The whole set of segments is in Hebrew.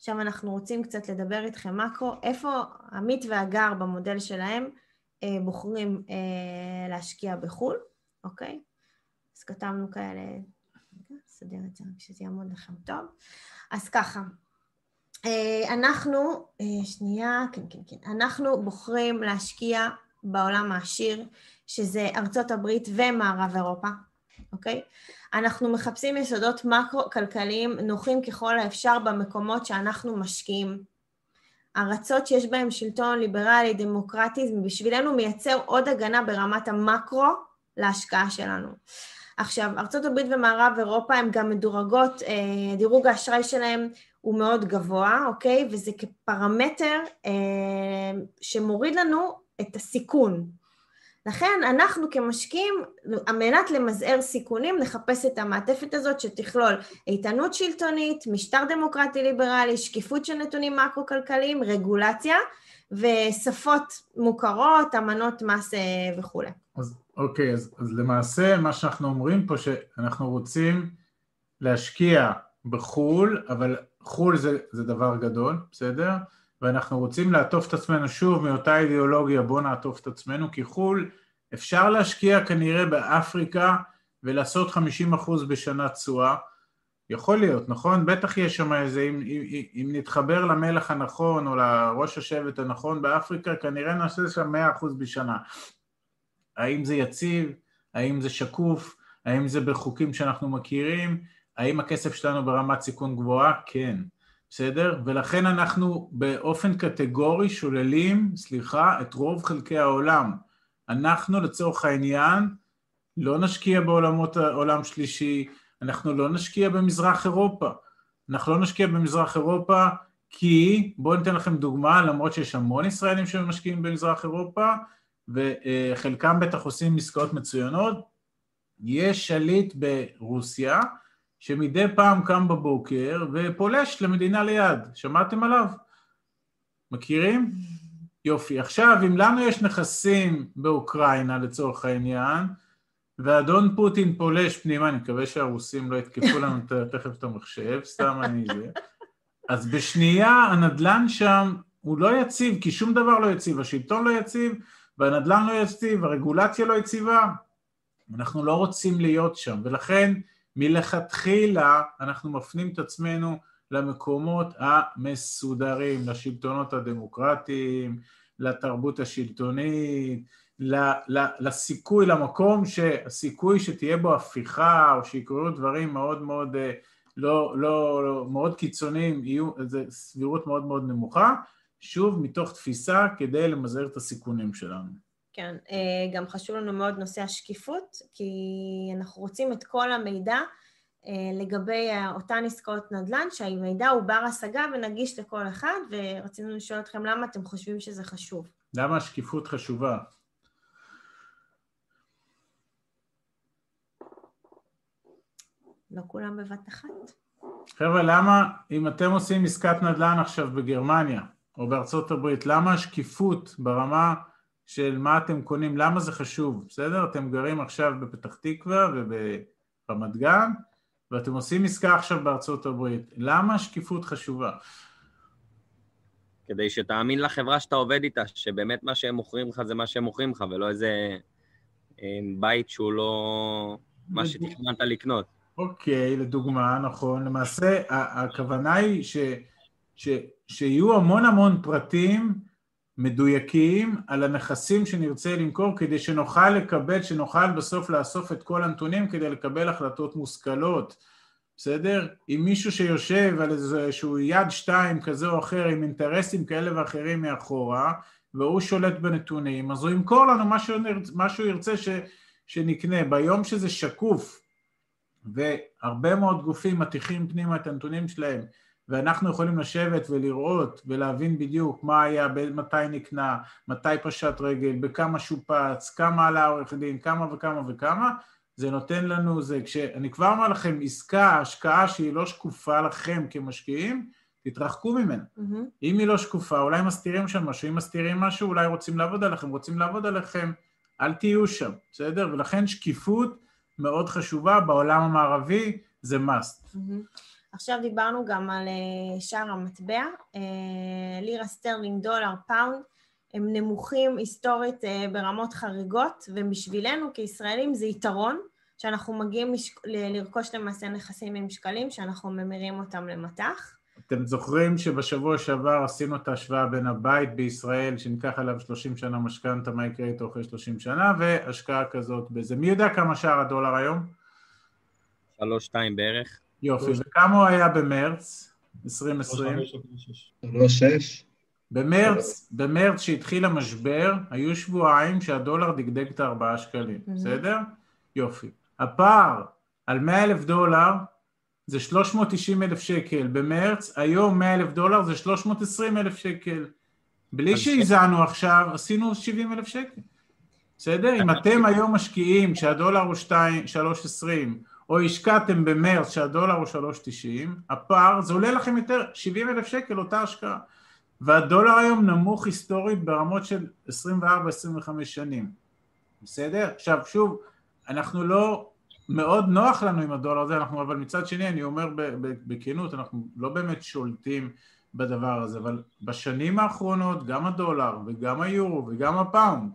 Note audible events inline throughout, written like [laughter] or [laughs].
עכשיו אנחנו רוצים קצת לדבר איתכם מקרו, איפה עמית והגר במודל שלהם אה, בוחרים אה, להשקיע בחו"ל, אוקיי? אז כתבנו כאלה, נסדר את זה רק שזה יעמוד לכם טוב. אז ככה, אה, אנחנו, אה, שנייה, כן, כן, כן, אנחנו בוחרים להשקיע בעולם העשיר, שזה ארצות הברית ומערב אירופה, אוקיי? אנחנו מחפשים יסודות מקרו-כלכליים נוחים ככל האפשר במקומות שאנחנו משקיעים. ארצות שיש בהן שלטון ליברלי, דמוקרטי, בשבילנו מייצר עוד הגנה ברמת המקרו להשקעה שלנו. עכשיו, ארה"ב ומערב אירופה הן גם מדורגות, אה, דירוג האשראי שלהן הוא מאוד גבוה, אוקיי? וזה כפרמטר אה, שמוריד לנו את הסיכון. לכן אנחנו כמשקיעים, על מנת למזער סיכונים, נחפש את המעטפת הזאת שתכלול איתנות שלטונית, משטר דמוקרטי ליברלי, שקיפות של נתונים מקרו-כלכליים, רגולציה ושפות מוכרות, אמנות מס אה, וכולי. אז אוקיי, אז, אז למעשה מה שאנחנו אומרים פה שאנחנו רוצים להשקיע בחו"ל, אבל חו"ל זה, זה דבר גדול, בסדר? ואנחנו רוצים לעטוף את עצמנו שוב מאותה אידיאולוגיה, בואו נעטוף את עצמנו, כי חו"ל אפשר להשקיע כנראה באפריקה ולעשות 50% בשנה תשואה, יכול להיות, נכון? בטח יש שם איזה, אם, אם, אם נתחבר למלך הנכון או לראש השבט הנכון באפריקה, כנראה נעשה שם 100% בשנה. האם זה יציב? האם זה שקוף? האם זה בחוקים שאנחנו מכירים? האם הכסף שלנו ברמת סיכון גבוהה? כן. בסדר? ולכן אנחנו באופן קטגורי שוללים, סליחה, את רוב חלקי העולם. אנחנו לצורך העניין לא נשקיע בעולמות העולם שלישי, אנחנו לא נשקיע במזרח אירופה. אנחנו לא נשקיע במזרח אירופה כי, בואו ניתן לכם דוגמה, למרות שיש המון ישראלים שמשקיעים במזרח אירופה, וחלקם בטח עושים עסקאות מצוינות, יש שליט ברוסיה, שמדי פעם קם בבוקר ופולש למדינה ליד, שמעתם עליו? מכירים? יופי. עכשיו, אם לנו יש נכסים באוקראינה לצורך העניין, ואדון פוטין פולש פנימה, אני מקווה שהרוסים לא יתקפו לנו [laughs] תכף את המחשב, סתם אני זה, אז בשנייה הנדלן שם הוא לא יציב, כי שום דבר לא יציב, השלטון לא יציב, והנדלן לא יציב, הרגולציה לא יציבה, אנחנו לא רוצים להיות שם, ולכן מלכתחילה אנחנו מפנים את עצמנו למקומות המסודרים, לשלטונות הדמוקרטיים, לתרבות השלטונית, לסיכוי, למקום שהסיכוי שתהיה בו הפיכה או שיקרו דברים מאוד מאוד אה, לא, לא, לא מאוד קיצוניים, יהיו, זו סבירות מאוד מאוד נמוכה, שוב מתוך תפיסה כדי למזער את הסיכונים שלנו. כן, אה, גם חשוב לנו מאוד נושא השקיפות, כי אנחנו רוצים את כל המידע אה, לגבי אותן עסקאות נדל"ן, שהמידע הוא בר השגה ונגיש לכל אחד, ורצינו לשאול אתכם למה אתם חושבים שזה חשוב. למה השקיפות חשובה? לא כולם בבת אחת. חבר'ה, למה אם אתם עושים עסקת נדל"ן עכשיו בגרמניה או בארצות הברית, למה השקיפות ברמה של מה אתם קונים, למה זה חשוב, בסדר? אתם גרים עכשיו בפתח תקווה וברמת גן, ואתם עושים עסקה עכשיו בארצות הברית, למה השקיפות חשובה? כדי שתאמין לחברה שאתה עובד איתה, שבאמת מה שהם מוכרים לך זה מה שהם מוכרים לך, ולא איזה אה, בית שהוא לא מה שתכננת לקנות. אוקיי, לדוגמה, נכון. למעשה, הכוונה היא ש, ש, שיהיו המון המון פרטים מדויקים על הנכסים שנרצה למכור כדי שנוכל לקבל, שנוכל בסוף לאסוף את כל הנתונים כדי לקבל החלטות מושכלות, בסדר? אם מישהו שיושב על איזשהו יד שתיים כזה או אחר עם אינטרסים כאלה ואחרים מאחורה והוא שולט בנתונים, אז הוא ימכור לנו מה שהוא, מה שהוא ירצה ש, שנקנה. ביום שזה שקוף והרבה מאוד גופים מטיחים פנימה את הנתונים שלהם ואנחנו יכולים לשבת ולראות ולהבין בדיוק מה היה, מתי נקנה, מתי פשט רגל, בכמה שופץ, כמה עלה עורך דין, כמה וכמה וכמה, זה נותן לנו, זה כשאני כבר אומר לכם, עסקה, השקעה שהיא לא שקופה לכם כמשקיעים, תתרחקו ממנה. Mm-hmm. אם היא לא שקופה, אולי מסתירים שם משהו, אם מסתירים משהו, אולי רוצים לעבוד עליכם, רוצים לעבוד עליכם, אל תהיו שם, בסדר? ולכן שקיפות מאוד חשובה, בעולם המערבי זה must. Mm-hmm. עכשיו דיברנו גם על אה, שער המטבע, אה, לירה סטרלינג, דולר, pound, הם נמוכים היסטורית אה, ברמות חריגות, ובשבילנו כישראלים זה יתרון שאנחנו מגיעים לרכוש למעשה נכסים עם שקלים, שאנחנו ממירים אותם למטח. אתם זוכרים שבשבוע שעבר עשינו את ההשוואה בין הבית בישראל, שניקח עליו 30 שנה משכנתה, מה יקרה איתו אחרי 30 שנה, והשקעה כזאת בזה. מי יודע כמה שער הדולר היום? שלוש, שתיים בערך. יופי, וכמה הוא היה במרץ 2020? שלוש, שש. במרץ, במרץ שהתחיל המשבר, היו שבועיים שהדולר דגדג את הארבעה שקלים, בסדר? יופי. הפער על 100 אלף דולר זה 390 אלף שקל במרץ, היום 100 אלף דולר זה 320 אלף שקל. בלי שהזענו עכשיו, עשינו 70 אלף שקל. בסדר? אם אתם היום משקיעים שהדולר הוא 3.20 או השקעתם במרץ שהדולר הוא 3.90, הפער זה עולה לכם יותר 70 אלף שקל אותה השקעה. והדולר היום נמוך היסטורית ברמות של 24-25 שנים. בסדר? עכשיו שוב, אנחנו לא מאוד נוח לנו עם הדולר הזה, אנחנו, אבל מצד שני אני אומר בכנות, אנחנו לא באמת שולטים בדבר הזה, אבל בשנים האחרונות גם הדולר וגם היורו וגם הפאונד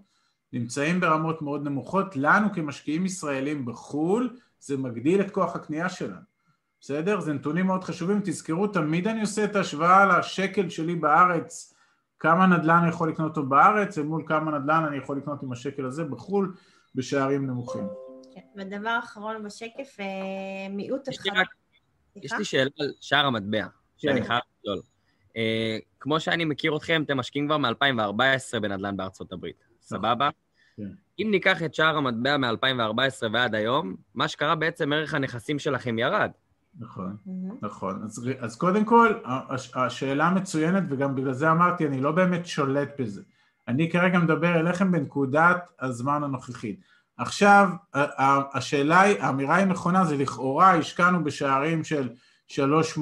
נמצאים ברמות מאוד נמוכות, לנו כמשקיעים ישראלים בחו"ל זה מגדיל את כוח הקנייה שלנו, בסדר? זה נתונים מאוד חשובים, תזכרו תמיד אני עושה את ההשוואה לשקל שלי בארץ, כמה נדל"ן אני יכול לקנות אותו בארץ, ומול כמה נדל"ן אני יכול לקנות עם השקל הזה בחו"ל בשערים נמוכים. כן, ודבר אחרון בשקף, אה, מיעוט יש לי, רק, יש לי שאלה על שער המטבע, שאני כן. חייב לשאול. Uh, כמו שאני מכיר אתכם, אתם משקיעים כבר מ-2014 בנדל"ן בארצות הברית, נכון. סבבה? אם ניקח את שער המטבע מ-2014 ועד היום, מה שקרה בעצם, ערך הנכסים שלכם ירד. נכון, נכון. אז, אז קודם כל, השאלה מצוינת, וגם בגלל זה אמרתי, אני לא באמת שולט בזה. אני כרגע מדבר אליכם בנקודת הזמן הנוכחית. עכשיו, השאלה היא, האמירה היא נכונה, זה לכאורה השקענו בשערים של 3.8, 3.7,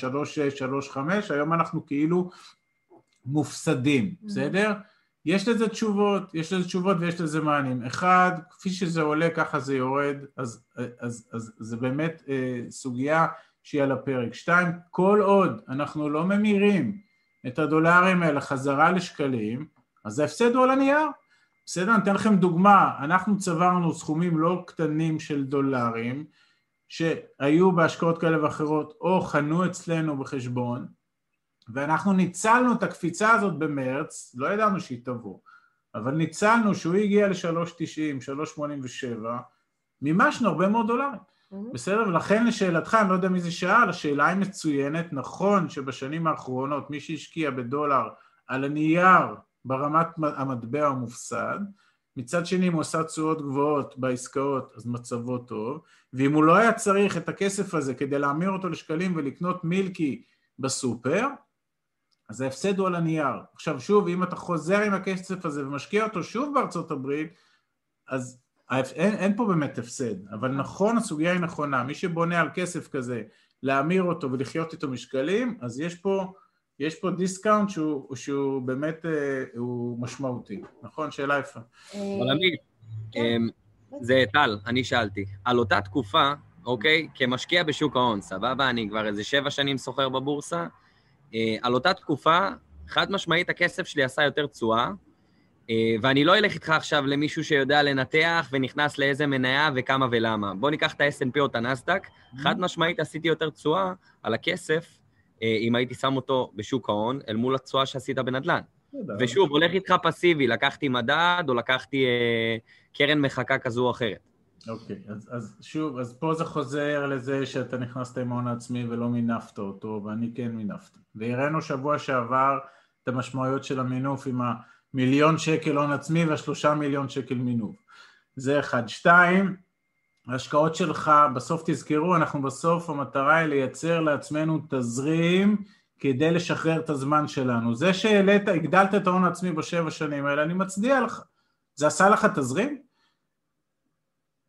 3.6, 3.5, היום אנחנו כאילו מופסדים, בסדר? יש לזה תשובות, יש לזה תשובות ויש לזה מענים. אחד, כפי שזה עולה ככה זה יורד, אז, אז, אז, אז זה באמת אה, סוגיה שהיא על הפרק. שתיים, כל עוד אנחנו לא ממירים את הדולרים האלה חזרה לשקלים, אז ההפסד הוא על הנייר. בסדר? אני אתן לכם דוגמה, אנחנו צברנו סכומים לא קטנים של דולרים שהיו בהשקעות כאלה ואחרות או חנו אצלנו בחשבון ואנחנו ניצלנו את הקפיצה הזאת במרץ, לא ידענו שהיא תבוא, אבל ניצלנו שהוא הגיע ל-3.90, 3.87, מימשנו הרבה מאוד דולרים. Mm-hmm. בסדר? ולכן לשאלתך, אני לא יודע מי זה שאל, השאלה היא מצוינת, נכון שבשנים האחרונות מי שהשקיע בדולר על הנייר ברמת המטבע המופסד, מצד שני אם הוא עשה תשואות גבוהות בעסקאות אז מצבו טוב, ואם הוא לא היה צריך את הכסף הזה כדי להמיר אותו לשקלים ולקנות מילקי בסופר, אז ההפסד הוא על הנייר. עכשיו שוב, אם אתה חוזר עם הכסף הזה ומשקיע אותו שוב בארצות הברית, אז אין, אין פה באמת הפסד, אבל נכון, הסוגיה היא נכונה, מי שבונה על כסף כזה להמיר אותו ולחיות איתו בשקלים, אז יש פה יש פה discount שהוא, שהוא באמת אה, הוא משמעותי, נכון? שאלה יפה. אבל עמית, כן. אמ, זה טל, אני שאלתי. על אותה תקופה, אוקיי, כמשקיע בשוק ההון, סבבה? אני כבר איזה שבע שנים סוחר בבורסה. אה, על אותה תקופה, חד משמעית הכסף שלי עשה יותר תשואה, אה, ואני לא אלך איתך עכשיו למישהו שיודע לנתח ונכנס לאיזה מניה וכמה ולמה. בוא ניקח את ה-S&P או את הנסדק, חד משמעית עשיתי יותר תשואה על הכסף אה, אם הייתי שם אותו בשוק ההון, אל מול התשואה שעשית בנדל"ן. ושוב, הולך איתך פסיבי, לקחתי מדד או לקחתי אה, קרן מחקה כזו או אחרת. אוקיי, אז, אז שוב, אז פה זה חוזר לזה שאתה נכנסת עם ההון העצמי ולא מינפת אותו, ואני כן מינפתי. והראינו שבוע שעבר את המשמעויות של המינוף עם המיליון שקל הון עצמי והשלושה מיליון שקל מינוף. זה אחד. שתיים, ההשקעות שלך, בסוף תזכרו, אנחנו בסוף, המטרה היא לייצר לעצמנו תזרים כדי לשחרר את הזמן שלנו. זה שהעלית, הגדלת את ההון העצמי בשבע שנים האלה, אני מצדיע לך. זה עשה לך תזרים?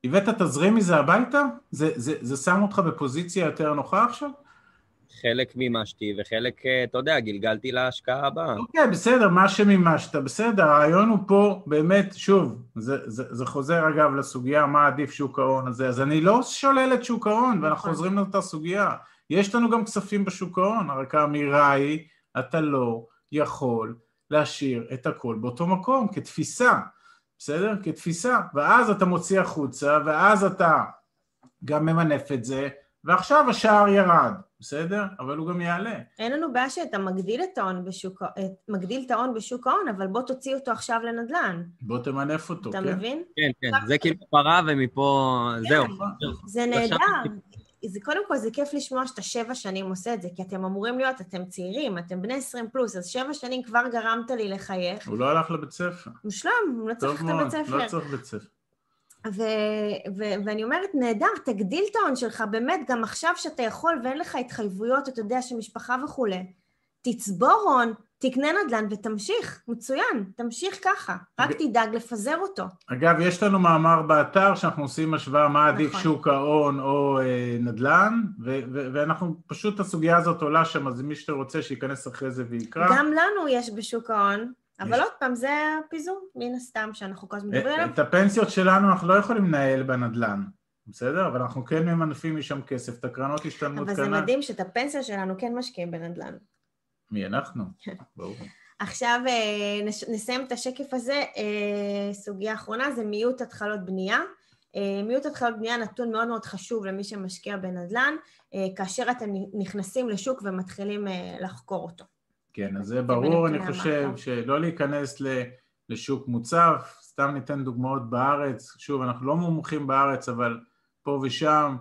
הבאת תזרים מזה הביתה? זה, זה, זה שם אותך בפוזיציה יותר נוחה עכשיו? חלק מימשתי וחלק, אה, אתה יודע, גלגלתי להשקעה הבאה. אוקיי, בסדר, מה שמימשת, בסדר, הרעיון הוא פה באמת, שוב, זה, זה, זה חוזר אגב לסוגיה מה עדיף שוק ההון הזה, אז אני לא שולל את שוק ההון, ואנחנו נכון. חוזרים לאותה סוגיה. יש לנו גם כספים בשוק ההון, רק האמירה היא, אתה לא יכול להשאיר את הכל באותו מקום, כתפיסה, בסדר? כתפיסה, ואז אתה מוציא החוצה, ואז אתה גם ממנף את זה, ועכשיו השער ירד, בסדר? אבל הוא גם יעלה. אין לנו בעיה שאתה מגדיל את ההון בשוק, מגדיל את ההון בשוק ההון, אבל בוא תוציא אותו עכשיו לנדל"ן. בוא תמנף אותו, אתה כן? מבין? כן, כן, זה כאילו פרה ומפה... זהו. זה נהדר. זה קודם כל, זה כיף לשמוע שאתה שבע שנים עושה את זה, כי אתם אמורים להיות, אתם צעירים, אתם בני 20 פלוס, אז שבע שנים כבר גרמת לי לחייך. הוא לא הלך לבית ספר. מושלם, הוא לא צריך טוב את הבית מאוד, ספר. לא צריך בית ספר. ו- ו- ואני אומרת, נהדר, תגדיל את ההון שלך, באמת, גם עכשיו שאתה יכול ואין לך התחייבויות, אתה יודע, של משפחה וכולי, תצבור הון, תקנה נדל"ן ותמשיך, מצוין, תמשיך ככה, רק. תדאג לפזר אותו. אגב, יש לנו מאמר באתר שאנחנו עושים השוואה מה עדיף נכון. שוק ההון או אה, נדל"ן, ו- ו- ואנחנו, פשוט הסוגיה הזאת עולה שם, אז מי שרוצה שייכנס אחרי זה ויקרא. גם לנו יש בשוק ההון, אבל יש. עוד פעם, זה הפיזור, מן הסתם, שאנחנו כל הזמן מדברים אה, עליו. את הפנסיות שלנו אנחנו לא יכולים לנהל בנדל"ן, בסדר? אבל אנחנו כן ממנפים משם כסף, את הקרנות השתלמות אבל זה כנ"ל. מדהים שאת הפנסיה שלנו כן משקיעים בנדל"ן. מי אנחנו? כן. ברור. עכשיו אה, נסיים את השקף הזה, אה, סוגיה אחרונה זה מיעוט התחלות בנייה. אה, מיעוט התחלות בנייה נתון מאוד מאוד חשוב למי שמשקיע בנדל"ן, כאשר אתם נכנסים לשוק ומתחילים לחקור אותו. כן, אז זה ברור, אני חושב. שלא להיכנס לשוק מוצף, סתם ניתן דוגמאות בארץ, שוב, אנחנו לא מומחים בארץ, אבל פה ושם,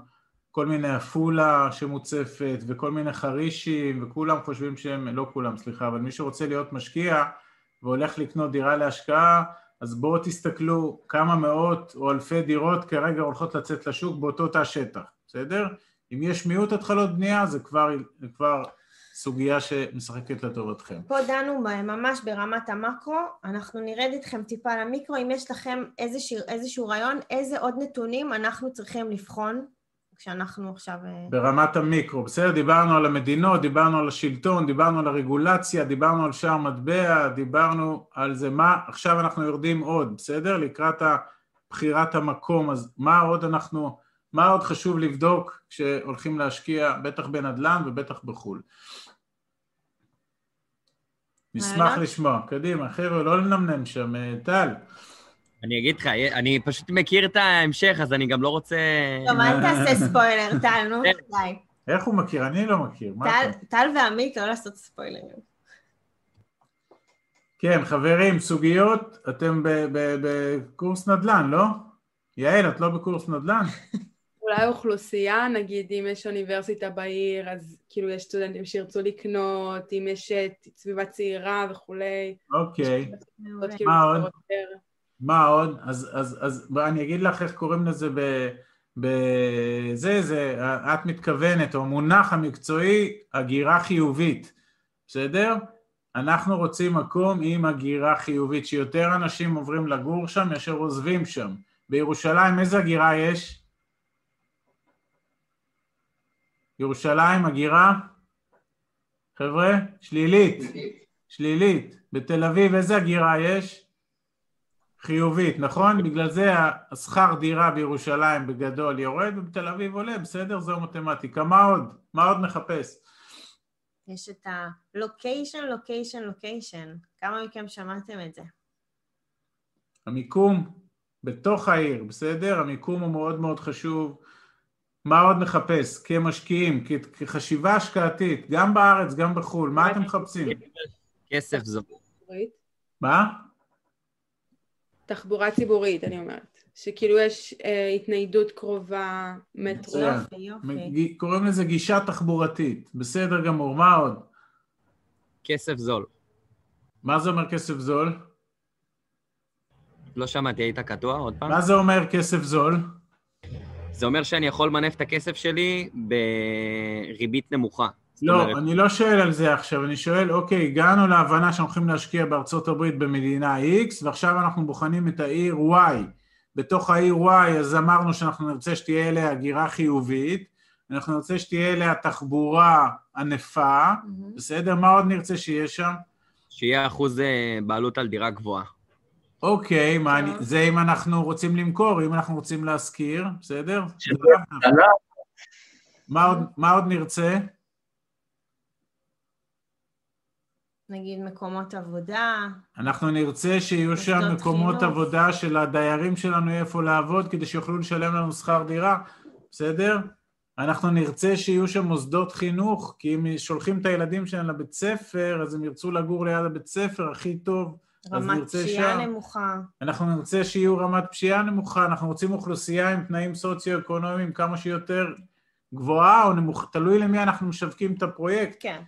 כל מיני עפולה שמוצפת, וכל מיני חרישים, וכולם חושבים שהם, לא כולם, סליחה, אבל מי שרוצה להיות משקיע והולך לקנות דירה להשקעה, אז בואו תסתכלו כמה מאות או אלפי דירות כרגע הולכות לצאת לשוק באותו תא שטח, בסדר? אם יש מיעוט התחלות בנייה, זה כבר, זה כבר סוגיה שמשחקת לטובתכם. פה דנו ממש ברמת המקרו, אנחנו נרד איתכם טיפה למיקרו, אם יש לכם איזשהו, איזשהו רעיון, איזה עוד נתונים אנחנו צריכים לבחון כשאנחנו עכשיו... אה, ברמת המיקרו, בסדר? דיברנו על המדינות, דיברנו על השלטון, דיברנו על הרגולציה, דיברנו על שער מטבע, דיברנו על זה מה, עכשיו אנחנו יורדים עוד, בסדר? לקראת בחירת המקום, אז מה עוד אנחנו, מה עוד חשוב לבדוק כשהולכים להשקיע, בטח בנדל"ן ובטח בחו"ל. נשמח? לשמוע, קדימה, חבר'ה, לא לנמנם שם, אה, טל. אני אגיד לך, אני פשוט מכיר את ההמשך, אז אני גם לא רוצה... טוב, אל תעשה ספוילר, טל, נו, [laughs] די. איך הוא מכיר? אני לא מכיר, טל- ועמית לא לעשות ספוילרים. כן, חברים, סוגיות, אתם בקורס נדל"ן, לא? יעל, את לא בקורס נדל"ן? [laughs] אולי אוכלוסייה, נגיד אם יש אוניברסיטה בעיר, אז כאילו יש סטודנטים שירצו לקנות, אם יש אה, סביבה צעירה וכולי. אוקיי. כאילו מה עוד? מה עוד? אז, אז, אז אני אגיד לך איך קוראים לזה ב... בזה, זה, את מתכוונת, או המונח המקצועי, הגירה חיובית, בסדר? אנחנו רוצים מקום עם הגירה חיובית, שיותר אנשים עוברים לגור שם מאשר עוזבים שם. בירושלים איזה הגירה יש? ירושלים הגירה? חבר'ה, שלילית, שלילית. בתל אביב איזה הגירה יש? חיובית, נכון? בגלל זה השכר דירה בירושלים בגדול יורד ובתל אביב עולה, בסדר? זו מתמטיקה. מה עוד? מה עוד נחפש? יש את הלוקיישן, לוקיישן, לוקיישן. כמה מכם שמעתם את זה? המיקום בתוך העיר, בסדר? המיקום הוא מאוד מאוד חשוב. מה עוד נחפש? כמשקיעים, כחשיבה השקעתית, גם בארץ, גם בחו"ל, מה אתם מחפשים? כסף זו. מה? תחבורה ציבורית, אני אומרת. שכאילו יש אה, התניידות קרובה, מטרו. יופי, יופי. קוראים לזה גישה תחבורתית, בסדר גמור, מה עוד? כסף זול. מה זה אומר כסף זול? לא שמעתי, היית קטוע עוד פעם? מה זה אומר כסף זול? זה אומר שאני יכול למנף את הכסף שלי בריבית נמוכה. לא, אומרת, אני לא שואל על זה עכשיו, אני שואל, אוקיי, הגענו להבנה שאנחנו הולכים להשקיע בארצות הברית במדינה X, ועכשיו אנחנו בוחנים את העיר Y. בתוך העיר Y, אז אמרנו שאנחנו נרצה שתהיה אליה הגירה חיובית, אנחנו נרצה שתהיה אליה תחבורה ענפה, מהמם. בסדר? מה עוד נרצה שיהיה שם? שיהיה אחוז אה, בעלות על דירה גבוהה. אוקיי, מה אני, טוב. זה אם אנחנו רוצים למכור, אם אנחנו רוצים להשכיר, בסדר? מה עוד, מה עוד נרצה? נגיד מקומות עבודה, אנחנו נרצה שיהיו שם מקומות חינוך. עבודה של הדיירים שלנו יהיה איפה לעבוד כדי שיוכלו לשלם לנו שכר דירה, בסדר? אנחנו נרצה שיהיו שם מוסדות חינוך, כי אם שולחים את הילדים שלהם לבית ספר, אז הם ירצו לגור ליד הבית ספר הכי טוב. רמת פשיעה שם. נמוכה. אנחנו נרצה שיהיו רמת פשיעה נמוכה, אנחנו רוצים אוכלוסייה עם תנאים סוציו-אקונומיים כמה שיותר גבוהה או נמוך, תלוי למי אנחנו משווקים את הפרויקט. כן.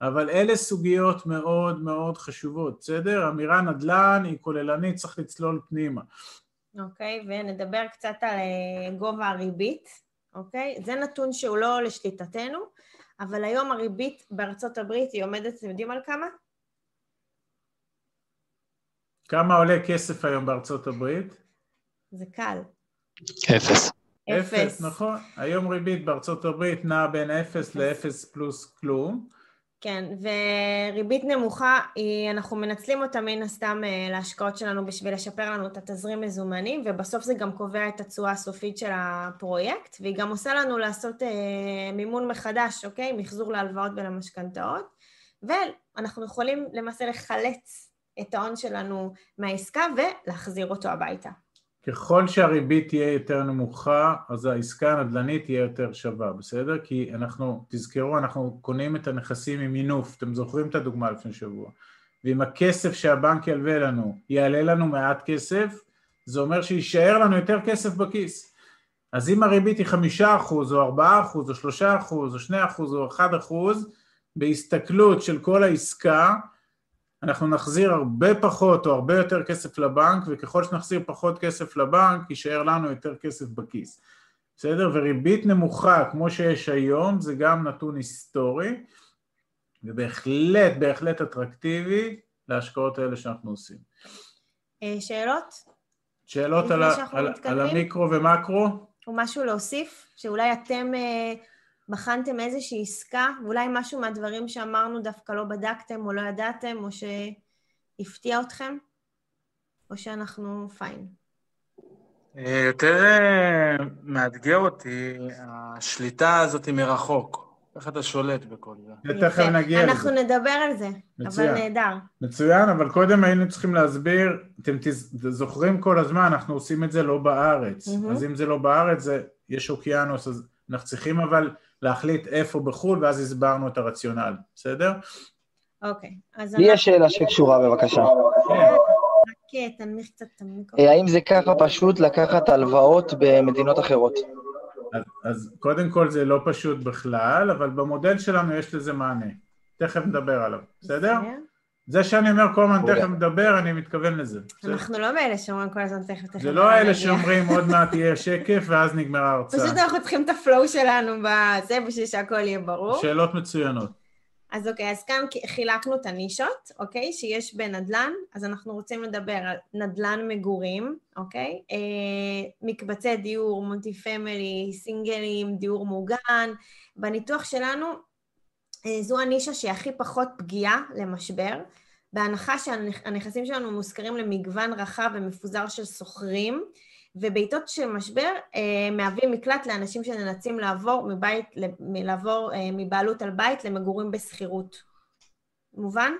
אבל אלה סוגיות מאוד מאוד חשובות, בסדר? אמירה נדל"ן היא כוללנית, צריך לצלול פנימה. אוקיי, ונדבר קצת על אה, גובה הריבית, אוקיי? זה נתון שהוא לא לשליטתנו, אבל היום הריבית בארצות הברית היא עומדת, אתם יודעים על כמה? כמה עולה כסף היום בארצות הברית? זה קל. אפס. אפס. נכון. היום ריבית בארצות הברית נעה בין אפס לאפס פלוס כלום. כן, וריבית נמוכה, היא, אנחנו מנצלים אותה מן הסתם אה, להשקעות שלנו בשביל לשפר לנו את התזרים מזומנים, ובסוף זה גם קובע את התשואה הסופית של הפרויקט, והיא גם עושה לנו לעשות אה, מימון מחדש, אוקיי? מחזור להלוואות ולמשכנתאות, ואנחנו יכולים למעשה לחלץ את ההון שלנו מהעסקה ולהחזיר אותו הביתה. ככל שהריבית תהיה יותר נמוכה, אז העסקה הנדל"נית תהיה יותר שווה, בסדר? כי אנחנו, תזכרו, אנחנו קונים את הנכסים עם מינוף, אתם זוכרים את הדוגמה לפני שבוע. ואם הכסף שהבנק ילווה לנו יעלה לנו מעט כסף, זה אומר שיישאר לנו יותר כסף בכיס. אז אם הריבית היא חמישה אחוז, או ארבעה אחוז, או שלושה אחוז, או שני אחוז, או אחד אחוז, בהסתכלות של כל העסקה, אנחנו נחזיר הרבה פחות או הרבה יותר כסף לבנק, וככל שנחזיר פחות כסף לבנק, יישאר לנו יותר כסף בכיס. בסדר? וריבית נמוכה, כמו שיש היום, זה גם נתון היסטורי, ובהחלט, בהחלט אטרקטיבי להשקעות האלה שאנחנו עושים. אה, שאלות? שאלות על, על, על? המיקרו ומקרו? או משהו להוסיף? שאולי אתם אה, בחנתם איזושהי עסקה, ואולי משהו מהדברים שאמרנו דווקא לא בדקתם או לא ידעתם, או שהפתיע אתכם? או שאנחנו פיין? אה, יותר אה, מאתגר אותי השליטה הזאת מרחוק. איך אתה שולט בכל זה? תכף. נגיע לזה. אנחנו נדבר על זה, מצוין. אבל נהדר. מצוין, אבל קודם היינו צריכים להסביר, אתם תז- זוכרים כל הזמן, אנחנו עושים את זה לא בארץ. מהמם. אז אם זה לא בארץ, זה, יש אוקיינוס, אז אנחנו צריכים אבל להחליט איפה בחו"ל, ואז הסברנו את הרציונל, בסדר? אוקיי, אז לי יש שאלה שקשורה בבקשה. רק תנמיך קצת את המיקרופון. אה, האם זה ככה פשוט לקחת הלוואות במדינות אחרות? אז, אז קודם כל זה לא פשוט בכלל, אבל במודל שלנו יש לזה מענה. תכף נדבר עליו, בסדר? זה שאני אומר כל הזמן תכף נדבר, אני מתכוון לזה. אנחנו לא מאלה שאומרים כל הזמן תכף תכף. זה לא אלה. שאומרים עוד מעט יהיה שקף ואז נגמרה ההרצאה. פשוט אנחנו צריכים את הפלואו שלנו בזה בשביל שהכל יהיה ברור. שאלות מצוינות. אז אוקיי, אז כאן חילקנו את הנישות, אוקיי, שיש בנדל"ן, אז אנחנו רוצים לדבר על נדל"ן מגורים, אוקיי? אה, מקבצי דיור, multi family, סינגלים, דיור מוגן. בניתוח שלנו, זו הנישה שהיא הכי פחות פגיעה למשבר, בהנחה שהנכסים שלנו מושכרים למגוון רחב ומפוזר של שוכרים, ובעיתות של משבר אה, מהווים מקלט לאנשים שנאלצים לעבור מבית, לעבור אה, מבעלות על בית למגורים בשכירות. מובן?